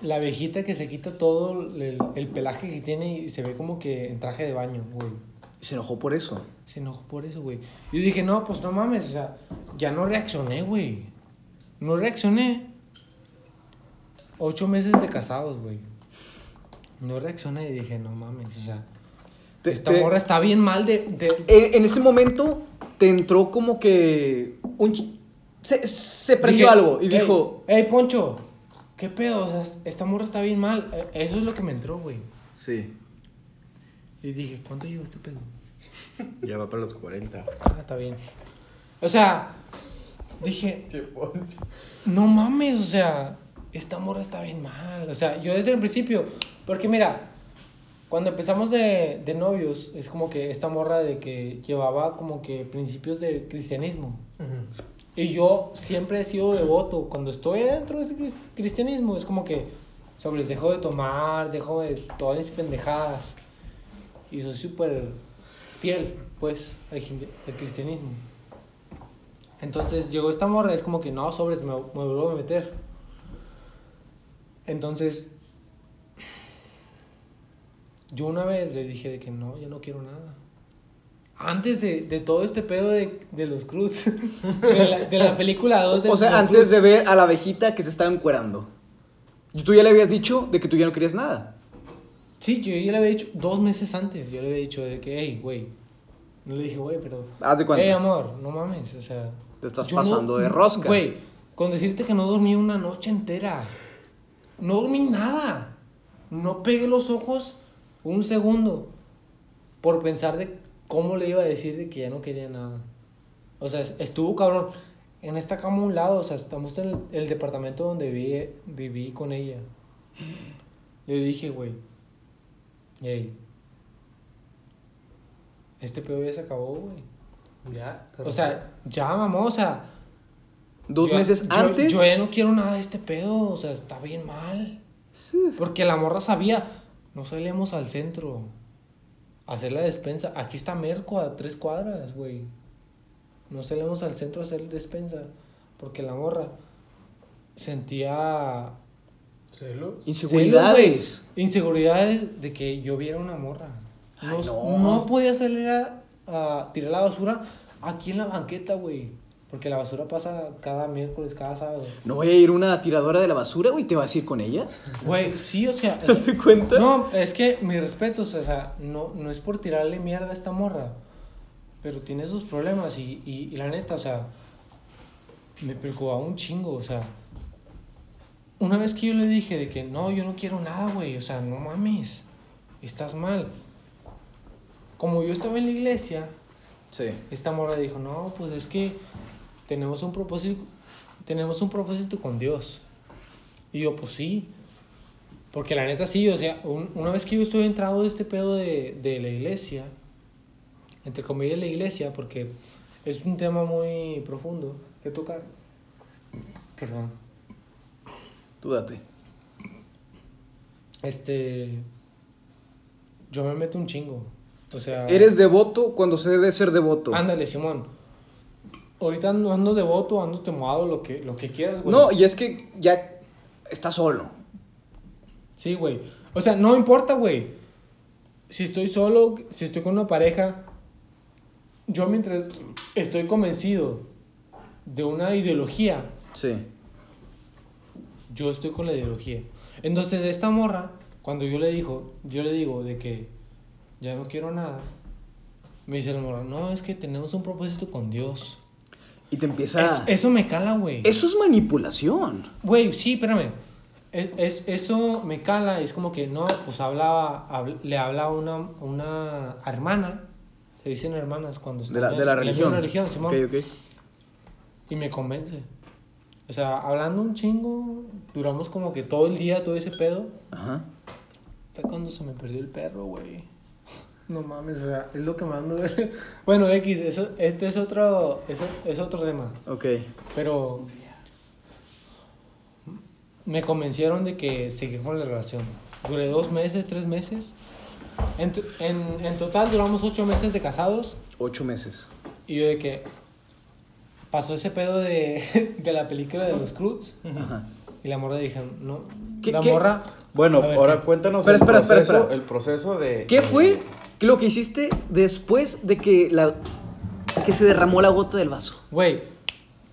La viejita que se quita todo el, el pelaje que tiene y se ve como que en traje de baño, güey. Se enojó por eso. Se enojó por eso, güey. Yo dije, no, pues no mames, o sea, ya no reaccioné, güey. No reaccioné. Ocho meses de casados, güey. No reaccioné y dije, no mames, o sea, Te- esta te- morra está bien mal de... de- En, en ese momento te entró como que un se, se prendió Dije, algo y "Ey, dijo, Ey, Poncho, ¿qué pedo? O sea, esta morra está bien mal. Eh, Eso es lo que me entró, güey. sí. Y dije, ¿cuánto lleva este pedo? Ya va para los 40. Ah, está bien. O sea, dije. No mames, o sea, esta morra está bien mal. O sea, yo desde el principio, porque mira, cuando empezamos de, de novios, es como que esta morra de que llevaba como que principios de cristianismo. Ujú. Y yo siempre he sido devoto. Cuando estoy dentro de ese cris- cristianismo, es como que, sobre, dejo de tomar, dejo de todas mis pendejadas. Y soy súper fiel, pues, al, al cristianismo. Entonces llegó esta morra, es como que no, sobres, me, me vuelvo a meter. Entonces, yo una vez le dije de que no, ya no quiero nada. Antes de, de todo este pedo de, de los Cruz, de la, de la película 2 de O sea, los antes Cruz. de ver a la abejita que se estaba encuerando. Tú ya le habías dicho de que tú ya no querías nada. Sí, yo ya le había dicho dos meses antes, yo le había dicho de que, hey, güey. No le dije, güey, pero... Haz de cuenta. Hey, amor, no mames, o sea... Te estás yo no- pasando de rosca. Güey, con decirte que no dormí una noche entera. No dormí nada. No pegué los ojos un segundo por pensar de cómo le iba a decir de que ya no quería nada. O sea, es- estuvo cabrón. En esta cama a un lado, o sea, estamos en el, el departamento donde viví, viví con ella. Le dije, güey, hey, este pedo ya se acabó, güey. Ya. O sea, ya, mamá, o sea, Dos yo- meses yo- antes. Yo ya no quiero nada de este pedo, o sea, está bien mal. Sí, sí. Porque la morra sabía, no salíamos al centro a hacer la despensa. Aquí está Merco a tres cuadras, güey. No salimos al centro a hacer despensa. porque la morra sentía ¿Celos? Inseguridades. celos. Inseguridades de que yo viera una morra. No, no. no podía salir a, a tirar la basura aquí en la banqueta, güey. Porque la basura pasa cada miércoles, cada sábado. No voy a ir una tiradora de la basura, güey, ¿te vas a ir con ella? Güey, sí, o sea. ¿Te das cuenta? No, es que mis respetos, o sea, no, no es por tirarle mierda a esta morra, pero tiene sus problemas y, y, y la neta, o sea, me preocupaba un chingo, o sea, una vez que yo le dije de que no, yo no quiero nada, güey, o sea, no mames, estás mal. Como yo estaba en la iglesia, Sí. esta morra dijo, no, pues es que tenemos un propósito, tenemos un propósito con Dios. Y yo, pues sí. Porque la neta sí, o sea, un- una vez que yo estoy entrado de este pedo de, de la iglesia, entre comillas la iglesia, porque es un tema muy profundo que tocar. Perdón. Tú date. Este. Yo me meto un chingo. O sea. Eres devoto cuando se debe ser devoto. Ándale, Simón. Ahorita no ando devoto, ando temado, lo que, lo que quieras, güey. No, y es que ya estás solo. Sí, güey. O sea, no importa, güey. Si estoy solo, si estoy con una pareja, yo mientras estoy convencido de una ideología, Sí. Yo estoy con la ideología. Entonces, esta morra, cuando yo le dijo, yo le digo de que ya no quiero nada, me dice la morra, no, es que tenemos un propósito con Dios. Y te empieza... Es- eso me cala, güey. Eso es manipulación. Güey, sí, espérame. Es, es- eso me cala, es como que no, pues hablaba, habl- le habla a una, una hermana, se dicen hermanas cuando De la, de la religión. misma religión, Simón, Ok, ok. y me convence. O sea, hablando un chingo, duramos como que todo el día, todo ese pedo. Ajá. Fue cuando se me perdió el perro, güey. No mames, o sea, es lo que más me duele. Bueno, X, eso, este es otro, eso, es otro tema. Ok. Pero me convencieron de que seguir con la relación. Duré dos meses, tres meses. En, en, en total duramos ocho meses de casados. Ocho meses. Y yo de que pasó ese pedo de, de la película de los Cruz. Ajá. Y la morra dije, no. ¿Qué- la qué? morra. Bueno, ver, ahora ¿qué? cuéntanos el, espera, proceso, espera. el proceso de... ¿Qué fue lo que hiciste después de que la que se derramó la gota del vaso? Güey,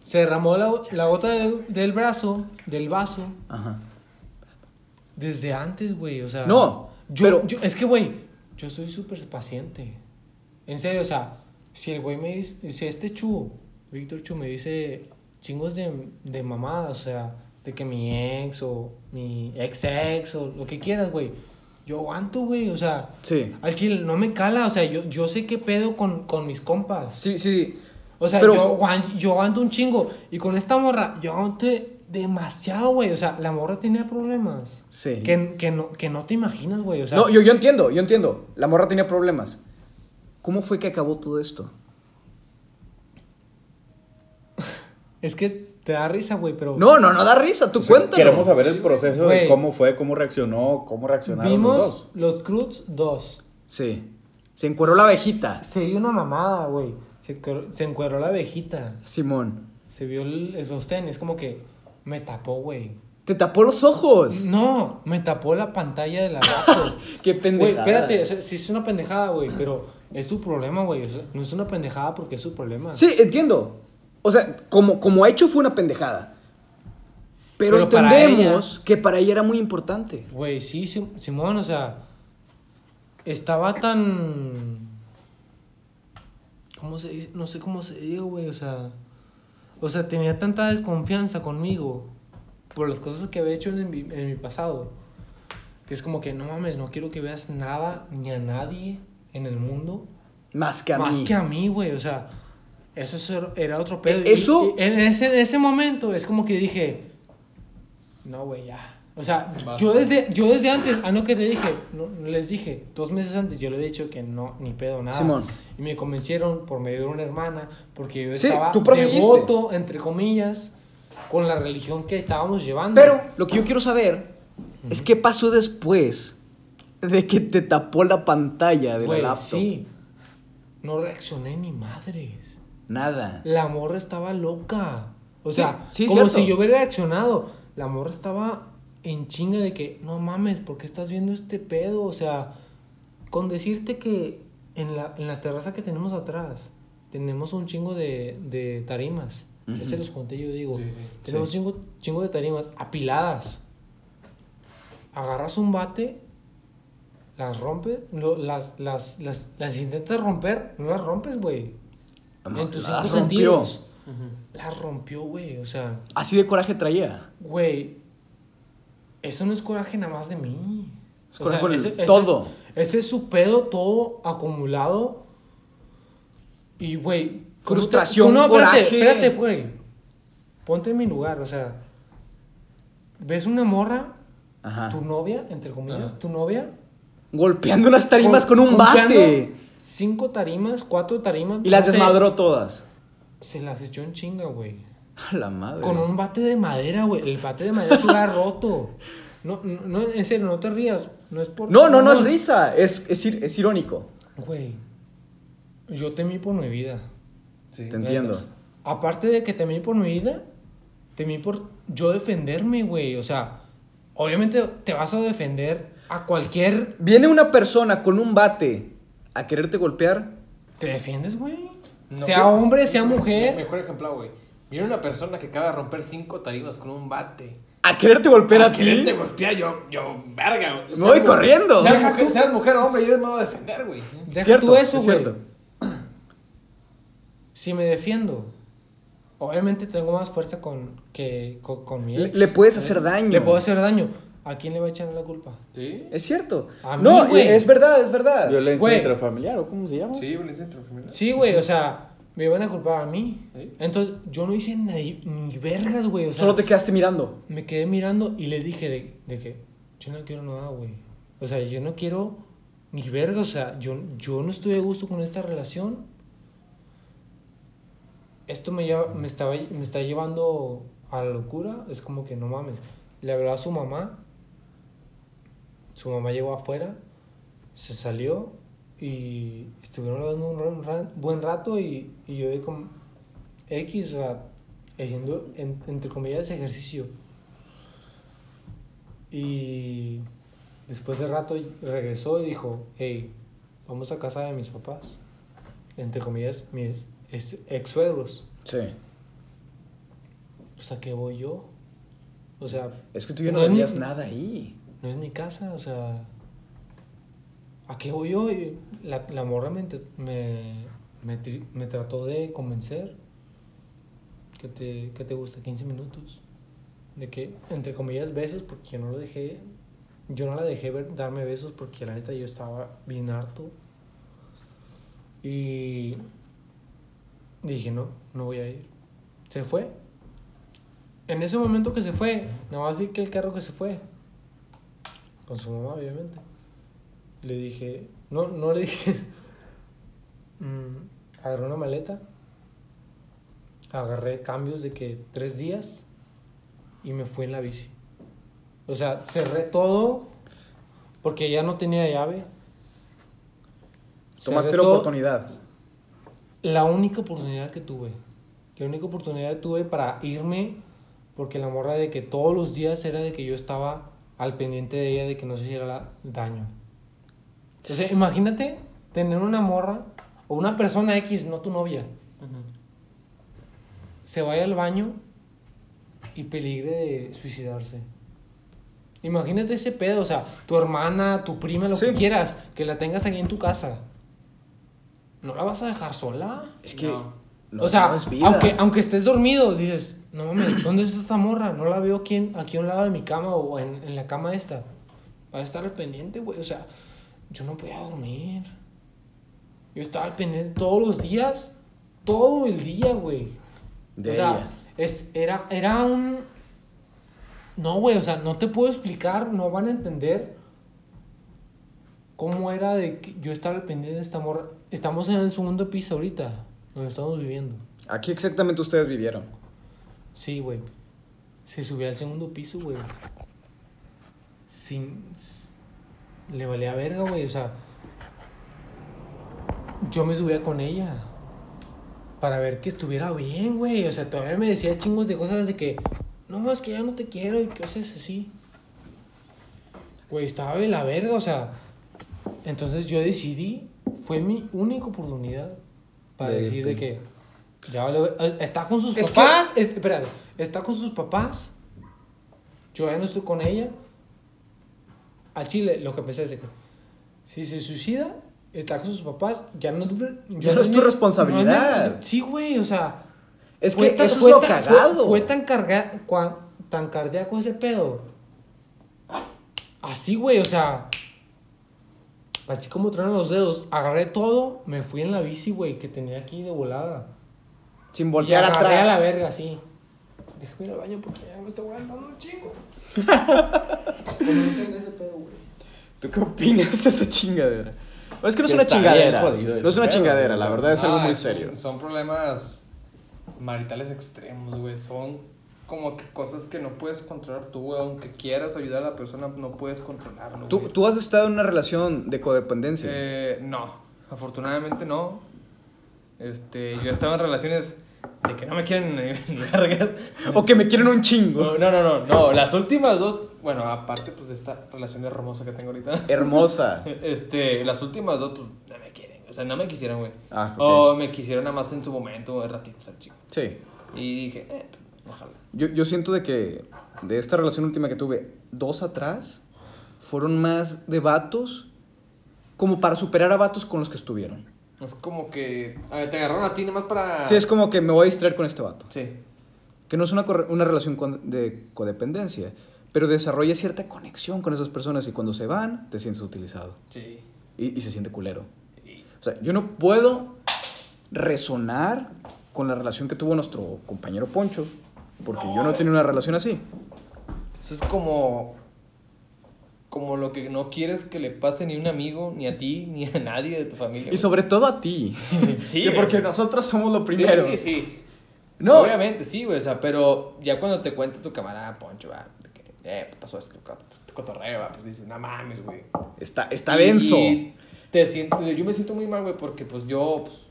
se derramó la, la gota del, del brazo, del vaso, Aja. desde antes, güey. O sea. No, Yo, pero- yo- es que, güey, yo soy súper paciente. En serio, o sea, si el güey me dice, si este Chu, Víctor Chu, me dice chingos de, de mamadas, o sea, de que mi ex o mi ex ex o lo que quieras, güey, yo aguanto, güey, o sea, Sí. al chile no me cala, o sea, yo, yo sé qué pedo con, con mis compas. Sí, sí. O sea, Pero- yo, yo aguanto un chingo. Y con esta morra, yo aguanto demasiado, güey. O sea, la morra tenía problemas. Sí. Que, que, no, que no te imaginas, güey. O sea, no, yo, yo entiendo, yo entiendo. La morra tenía problemas. ¿Cómo fue que acabó todo esto? Es que te da risa, güey, pero... No, no, no da risa, tú O sea, cuéntalo. Queremos saber el proceso Güey. de cómo fue, cómo reaccionó, cómo reaccionaron Vimos los dos. los Cruz 2. Sí. Se encueró la abejita. Se vio una mamada, güey. Se, encueró- se encueró la abejita. Simón. Se vio el, el sostén. Es como que me tapó, güey. Te tapó los ojos. No, me tapó la pantalla de la laptop. Qué Güey, pendejada. espérate, o sea, sí es una pendejada, güey, pero es su problema, güey. o sea, no es una pendejada porque es su problema. Sí, entiendo. O sea, como, como hecho fue una pendejada. Pero, Pero para entendemos que para ella era muy importante. Güey, sí, Sim- Simón, o sea, estaba tan... ¿Cómo se dice? No sé cómo se diga, güey, o sea... O sea, tenía tanta desconfianza conmigo por las cosas que había hecho en mi, en mi pasado. Que es como que, no mames, no quiero que veas nada ni a nadie en el mundo. Más que a más mí. que a mí, güey, o sea... Eso es- era otro pedo. Eh, Y- eso- y en, ese, en ese momento es como que dije... No, güey, ya. O sea, yo desde, yo desde antes, a no que te dije, no, les dije, dos meses antes yo le he dicho que no, ni pedo, nada. Simón. Y me convencieron por medio de una hermana, porque yo Sí, estaba tú devoto, entre comillas, con la religión que estábamos llevando. Pero lo que yo quiero saber es qué pasó después de que te tapó la pantalla de Güey, la laptop. sí, no reaccioné ni madres. Nada. La morra estaba loca. O sea, Sí, sí, como cierto. si yo hubiera reaccionado. La morra estaba en chinga de que, no mames, ¿por qué estás viendo este pedo? O sea, con decirte que en la, en la terraza que tenemos atrás, tenemos un chingo de, de tarimas. Ya se los conté, yo digo. Sí, sí. Tenemos Sí. chingo, chingo de tarimas apiladas. Agarras un bate, las rompes, lo- las, las, las, las intentas romper, no las rompes, güey. En tus las cinco rompió. sentidos. Las rompió, güey. O sea, Así de coraje traía. güey. Eso no es coraje nada más de mí. Es coraje con ese todo. Es, ese es su pedo todo acumulado. Y, güey. ¿cómo te- Frustración, No, espérate, coraje. espérate, güey. Ponte en mi lugar, o sea. ¿Ves una morra? Ajá. Tu novia, entre comillas, Ajá. tu novia. Golpeando unas tarimas con, un golpeando bate. Cinco tarimas, cuatro tarimas. Y las no desmadró todas. Se las echó en chinga, güey. A la madre. Con un bate de madera, güey. El bate de madera se hubiera roto. No, no, no, en serio, no te rías. No es por. No, no, no es risa. Es, es, ir- es irónico. Güey. Yo temí por mi vida. Te entiendo. Aparte de que temí por mi vida, temí por yo defenderme, güey. O sea, obviamente te vas a defender a cualquier. Viene una persona con un bate a quererte golpear. ¿Te defiendes, güey? No, sea güey. hombre, sea mujer. Mejor ejemplo, güey. Viene una persona que acaba de romper cinco tarimas con un bate. A quererte golpear a, A ti. quererte golpear, yo, yo, verga. güey. Me voy corriendo. Seas Deja mujer, tú- seas mujer o hombre, yo me voy a defender, güey. Deja Cierto, tú eso, es güey. cierto. Si me defiendo, obviamente tengo más fuerza con, que con, con mi Le, ex. le puedes hacer daño. Le puedo hacer daño. ¿A quién le va a echar la culpa? ¿Sí? Es cierto. A mí, no, güey. es verdad, es verdad. Violencia Güey. intrafamiliar, ¿o cómo se llama? Sí, violencia intrafamiliar. Sí, güey, o sea, me van a culpar a mí. Sí. Entonces, yo no hice ni, ni vergas, güey. O sea, Solo te quedaste mirando. me quedé mirando y le dije de, de que yo no quiero nada, güey. O sea, yo no quiero ni vergas. O sea, yo, yo no estoy a gusto con esta relación. Esto me, lleva, me, estaba, me está llevando a la locura. Es como que no mames. Le habló a su mamá. Su mamá llegó afuera. Se salió. Y estuvieron hablando un, buen rato. Y, y yo de como X, o sea, haciendo en- entre comillas ejercicio. Y después de rato regresó y dijo, hey, vamos a casa de mis papás. Entre comillas, mis ex suegros. Sí. O sea, ¿qué voy yo? O sea, Es que tú ya no, No veías nada ahí. No es mi casa, o sea, ¿a qué voy yo? Y la, la morra me, me, me, me trató de convencer que te, que te gusta 15 minutos. De que, entre comillas, besos, porque yo no lo dejé, yo no la dejé ver, darme besos porque la neta yo estaba bien harto. Y dije, no, no voy a ir. Se fue. En ese momento que se fue, nada más vi que el carro que se fue con su mamá, obviamente. Le dije, no, no le dije, mm, agarré una maleta, agarré cambios de que tres días y me fui en la bici. O sea, cerré todo porque ya no tenía llave. Tomaste la oportunidad. La única oportunidad que tuve. La única oportunidad que tuve para irme, porque la morra de que todos los días era de que yo estaba al pendiente de ella de que no se hiciera daño. O sea, imagínate tener una morra o una persona X, no tu novia, se vaya al baño y peligre de suicidarse. Imagínate ese pedo, o sea, tu hermana, tu prima, lo Sí. que quieras, que la tengas ahí en tu casa. ¿No la vas a dejar sola? Es que. No. no, o sea, no es vida. aunque, aunque estés dormido, dices, no mames, ¿dónde está esta morra? No la veo aquí, en- aquí a un lado de mi cama o en, en la cama esta. Va a estar al pendiente, güey. O sea, yo no podía dormir. Yo estaba al pendiente todos los días, todo el día, güey. De o sea, ella. es, era, era un... No, güey, o sea, no te puedo explicar, no van a entender cómo era de que yo estar al pendiente de esta morra. Estamos en el segundo piso ahorita, donde estamos viviendo. Aquí exactamente ustedes vivieron. Sí, güey. Se subió al segundo piso, güey. Sin... Le valía verga, güey. O sea... Yo me subía con ella. para ver que estuviera bien, güey. O sea, todavía me decía chingos de cosas de que, no, es que ya no te quiero y que haces así. Güey, estaba de la verga, o sea. Entonces yo decidí, fue mi única oportunidad para De decir de que, ya vale, ver- eh, está con sus Es que- papás, es- espérate, está con sus papás, yo ya no estoy con ella. Al chile, lo que pensé es que, si se suicida, está con sus papás, ya no, Ya no es tu responsabilidad. no sí, güey, o sea. Es fue que tan- eso es fue lo tan- fue- cagado. Fue, tan carga, cuan- tan cardíaco ese pedo. Así, güey, o sea. Así como traen los dedos, agarré todo, me fui en la bici, güey, que tenía aquí de volada. Sin Y voltear agarré atrás. a la verga, así. Déjame ir al baño porque ya me estoy aguantando un chingo. Como no entiende ese pedo, güey. ¿Tú qué opinas de esa chingadera? No, es que no es una está chingadera. No es una pedo, chingadera, la verdad es algo Ah, muy son- serio. Son problemas maritales extremos, güey. Son como que cosas que no puedes controlar tú, güey. Aunque quieras ayudar a la persona, no puedes controlarlo. ¿Tú, güey. tú has estado en una relación de codependencia. Eh, no, afortunadamente no. Este, yo he estado en relaciones de que no me quieren ni vergas. O que me quieren un chingo. No, no, no, no. Las últimas dos, bueno, aparte pues de esta relación hermosa que tengo ahorita. Hermosa. Este, las últimas dos, pues no me quieren. O sea, no me quisieron, güey. Ah, ok. O me quisieron nada más en su momento, de ratitos al chico. Sí. Y dije, eh, ojalá. Yo, yo siento de que de esta relación última que tuve, dos atrás, fueron más de vatos como para superar a vatos con los que estuvieron. Es como que a ver, te agarraron a ti nada más para. Sí, es como que me voy a distraer con este vato. Sí. Que no es una, corre- una relación con- de codependencia, pero desarrolla cierta conexión con esas personas y cuando se van, te sientes utilizado. Sí. Y, y se siente culero. O sea, yo no puedo resonar con la relación que tuvo nuestro compañero Poncho, porque yo no tenía una relación así. Eso es como. Como lo que no quieres que le pase ni a un amigo, ni a ti, ni a nadie de tu familia. Y sobre todo a ti. Sí, Que porque nosotros somos lo primero. Sí, sí. No. Obviamente, sí, güey. O sea, pero ya cuando te cuenta tu camarada Poncho, va, eh, pasó este, co- cotorreo, pues dices, no mames, güey. Está, está denso. y te siento, yo me siento muy mal, güey, porque pues yo pues,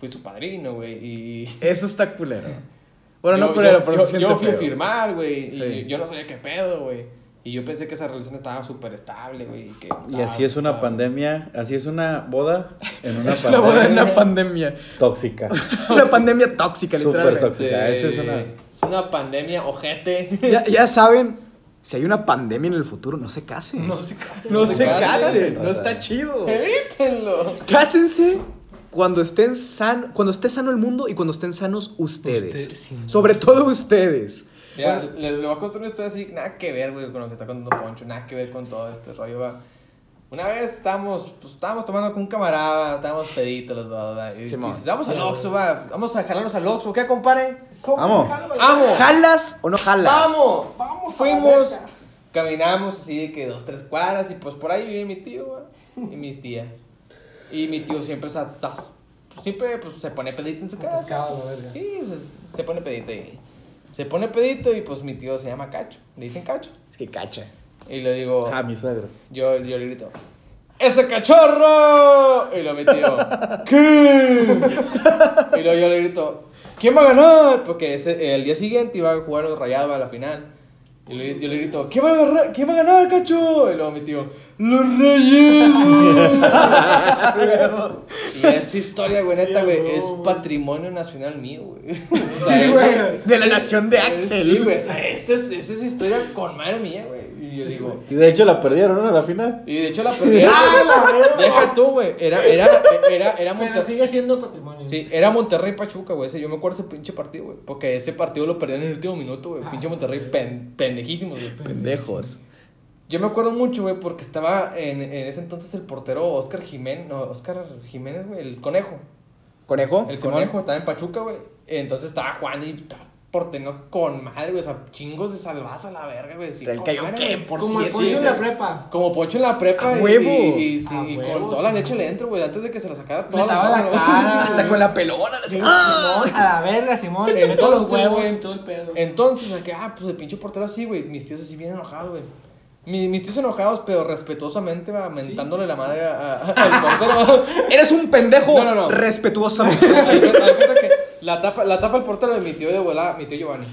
fui su padrino, güey. Y. Eso está culero. Bueno, yo- no culero, yo- pero yo, se siente yo fui a firmar, güey. Sí. Y yo no sabía qué pedo, güey. Y yo pensé que esa relación estaba súper estable, güey. que Y así es una pandemia, así es una boda en una Es una boda en pandemia una pandemia. tóxica. Una pandemia tóxica, Súper literalmente. tóxica. Sí, esa es una- es una pandemia ojete. Ya, ya saben, si hay una pandemia en el futuro, no se casen. No se casen. No se casen. casen, no está chido. Evítenlo. Cásense cuando estén san, cuando esté sano el mundo y cuando estén sanos ustedes. Usted, sí. Sobre todo ustedes. Ya, le, le voy a contar una historia así, nada que ver, güey, con lo que está contando Poncho, nada que ver con todo este rollo, va. Una vez estábamos, pues, estábamos tomando con un camarada, estábamos peditos los dos, va. Y dices, vamos al Oxxo, va, vamos a jalarnos al Oxxo, ¿qué, compadre? Vamos. ¡Vamos! ¿Jalas o no jalas? ¡Vamos! ¡Vamos! Fuimos, caminamos así de que dos, tres cuadras, y pues por ahí vive mi tío, va, y mi tía. Y mi tío siempre, sa- siempre pues, se pone pedito en su casa. Sí, pues, se pone pedito y... Se pone pedito y pues mi tío se llama Cacho. Le dicen Cacho. Es que cacha. Y le digo, Ah, mi suegro. yo, yo le grito, ¡Ese cachorro! Y lo tío, ¿qué? Y luego yo le grito, ¿quién va a ganar? Porque ese, el día siguiente iba a jugar los rayados a la final. Y le- yo le grito, ¿quién va, a agarrar- ¿quién va a ganar, cacho? Y luego mi tío, ¡Los rayados! y esa historia, güey, neta, güey, es patrimonio nacional mío, güey. O sea, eso- De la nación de Axel. Sí, güey, o sea, esa es, esa es historia con madre mía, güey. Y yo digo, Y de hecho la perdieron, ¿no? A la final. y de hecho la perdieron. Deja tú, güey. Era, era, era, era Pero Monterrey. sigue siendo patrimonio. Sí, era Monterrey Pachuca, güey. Yo me acuerdo ese pinche partido, güey. Porque ese partido lo perdían en el último minuto, güey. Pinche Monterrey pen, pendejísimos, güey. Pendejos. Yo me acuerdo mucho, güey, porque estaba en, en ese entonces el portero Oscar Jiménez. No, Oscar Jiménez, güey. El conejo. ¿Conejo? El Simón. conejo estaba en Pachuca, güey. Entonces estaba jugando y estaba porteno con madre, güey. O sea, chingos de salvaza a la verga, güey. Sí, El con cayó madre, qué, por Como Sí, Poncho sí, en la prepa. Como Poncho en la prepa. ¡A y- huevo! Y, y, sí, ¡A y huevo, con toda la sí. leche le dentro, güey. Antes de que se la sacara Me toda la mano, cara. Hasta con la pelona. Sí, ¡Ah! Simón, a la verga, Simón. Le meto Entonces, los huevos güey, y todo el pedo. Entonces, o sea, que, ah, pues el pinche portero así, güey. Mis tíos así bien enojados, güey. Mi- mis tíos enojados, pero respetuosamente, va, mentándole la madre a- a- al portero. Eres un pendejo No, no, no. respetuosamente. La tapa, la tapa el portero de mi tío de volada, mi tío Giovanni.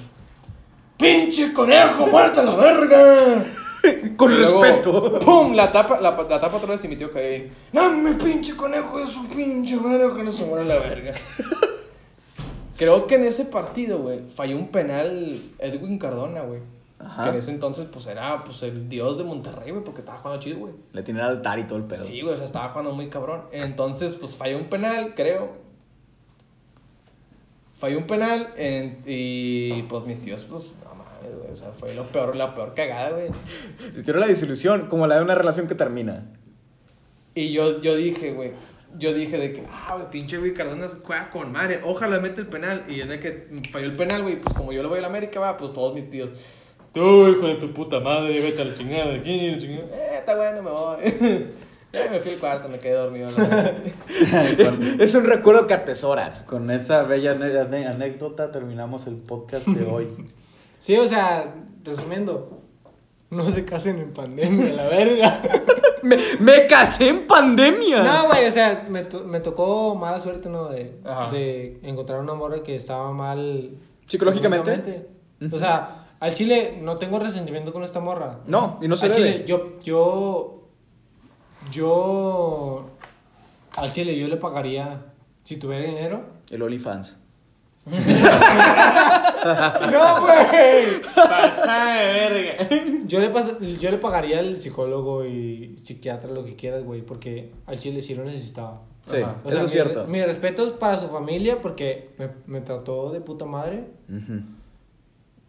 ¡Pinche conejo, muerto a la verga! Con Y luego, respeto. ¡Pum! La tapa, la, la tapa otra vez y mi tío cae ahí. ¡No, mi pinche conejo de su pinche madre que no se muera la verga! Creo que en ese partido, güey, falló un penal Edwin Cardona, güey. Ajá. Que en ese entonces, pues, era pues, el dios de Monterrey, güey, porque estaba jugando chido, güey. Le tiene el altar y todo el pedo. Sí, güey, o sea, estaba jugando muy cabrón. Entonces, pues, falló un penal, creo. Falló un penal en- y, pues, mis tíos, pues, no mames, güey, o sea, fue lo peor, la peor cagada, güey. Sintieron la desilusión, como la de una relación que termina. Y yo, yo dije, güey, yo dije de que, ah, güey, pinche güey, Cardona juega con madre, ojalá mete el penal. Y yo de que falló el penal, güey, pues como yo lo voy a la América, va, pues todos mis tíos, tú, hijo de tu puta madre, vete a la chingada de aquí, la chingada. Eh, está bueno, me voy. Ya me fui al cuarto, me quedé dormido. Es un recuerdo que atesoras. con esa bella anécdota terminamos el podcast de hoy. Sí, o sea, resumiendo, no se casen en pandemia, la verga. Me, me casé en pandemia. No, güey, o sea, me, to- me tocó mala suerte, ¿no? De, de encontrar una morra que estaba mal. ¿Psicológicamente? psicológicamente. O sea, al chile no tengo resentimiento con esta morra. No, y no se al debe. chile, yo, yo. Yo. Al chile, yo le pagaría. Si tuviera dinero. El OnlyFans. ¡No, güey! Pasa de verga. Yo le, pas- yo le pagaría al psicólogo y psiquiatra lo que quieras, güey, porque al chile sí lo necesitaba. Sí, Ajá. O eso sea, es mi- cierto. Mi respeto es para su familia porque me, me trató de puta madre.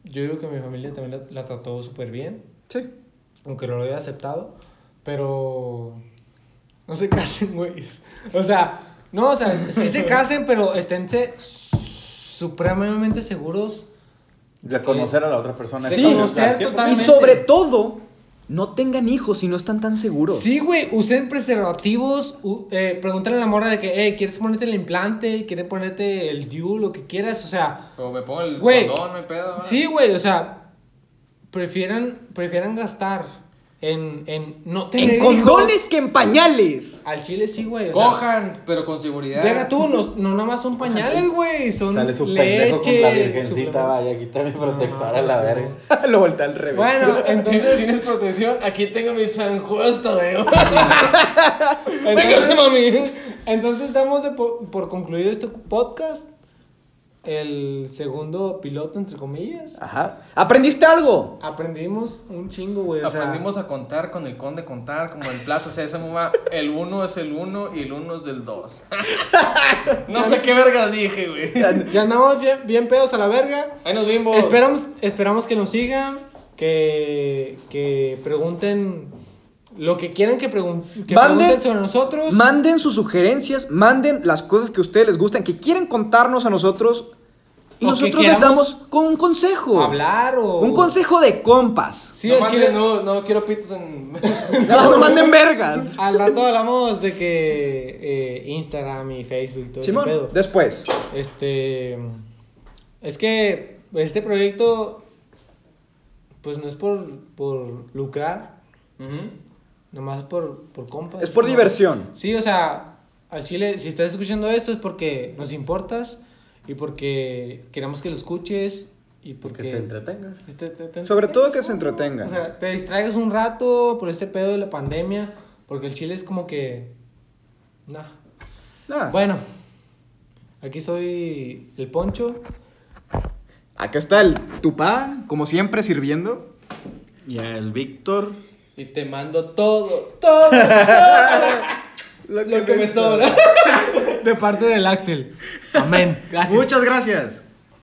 Yo digo que mi familia también la, la trató súper bien, Sí. aunque no lo haya aceptado. Pero no se casen, güey. O sea, no, o sea, sí se casen, pero esténse supremamente seguros. De conocer a la otra persona. Sí, conocer Y sobre todo, no tengan hijos si no están tan seguros. Sí, güey, usen preservativos. u- eh, pregúntale a la morra de que, eh, ¿quieres ponerte el implante? ¿Quieres ponerte el DIU? Lo que quieras. O sea, Como me pongo el Güey. condón, me pedo. sí, güey, o sea, prefieran, prefieran gastar en, en no tener En condones hijos. que en pañales. Al chile sí, güey. o sea, Cojan, pero con seguridad. Deja tú, no, no nada más son pañales, güey. Son Sale su leche. pendejo con la virgencita, suplemento. vaya, quita mi protector No, a la sí, verga. Lo voltea al revés. Bueno, ¿Tienes entonces. protección? Aquí tengo mi San Juan Tadeo. entonces, entonces damos de por, por concluido este podcast. El segundo piloto, entre comillas. Ajá. ¿Aprendiste algo? Aprendimos un chingo, güey. o sea, Aprendimos a contar con el conde contar, como en Plaza Sésamo, va, el uno es el uno y el uno es del dos. no sé qué vergas dije, güey. Ya andamos bien, bien pedos a la verga. Ahí nos vimos. Esperamos, esperamos que nos sigan, que, que pregunten lo que quieran que, pregun- que Manden- pregunten sobre nosotros. Manden sus sugerencias, manden las cosas que a ustedes les gustan, que quieren contarnos a nosotros. Y O nosotros les damos con un consejo. hablar o... Un consejo de compas. Sí, no, manden, chile- no, no quiero pitos en. No, no manden vergas. Al rato hablamos de que eh, Instagram y Facebook y todo Simón, pedo. después. Este. Es que este proyecto. Pues no es por, por lucrar, Ujú. Nomás por, por compas. Es por diversión. Sí, o sea, al chile, si estás escuchando esto es porque nos importas y porque queremos que lo escuches y porque. Que te entretengas. te- te- Sobre todo que se ¿no? entretengan. O sea, te distraigas un rato por este pedo de la pandemia, porque el chile es como que. Nah. Ah, Bueno, aquí soy el Poncho. Acá está el Tupá, como siempre, sirviendo. Y el Víctor. Y te mando todo, todo, todo. lo que me sobra. De parte del Axel. Amén. Gracias. Muchas gracias.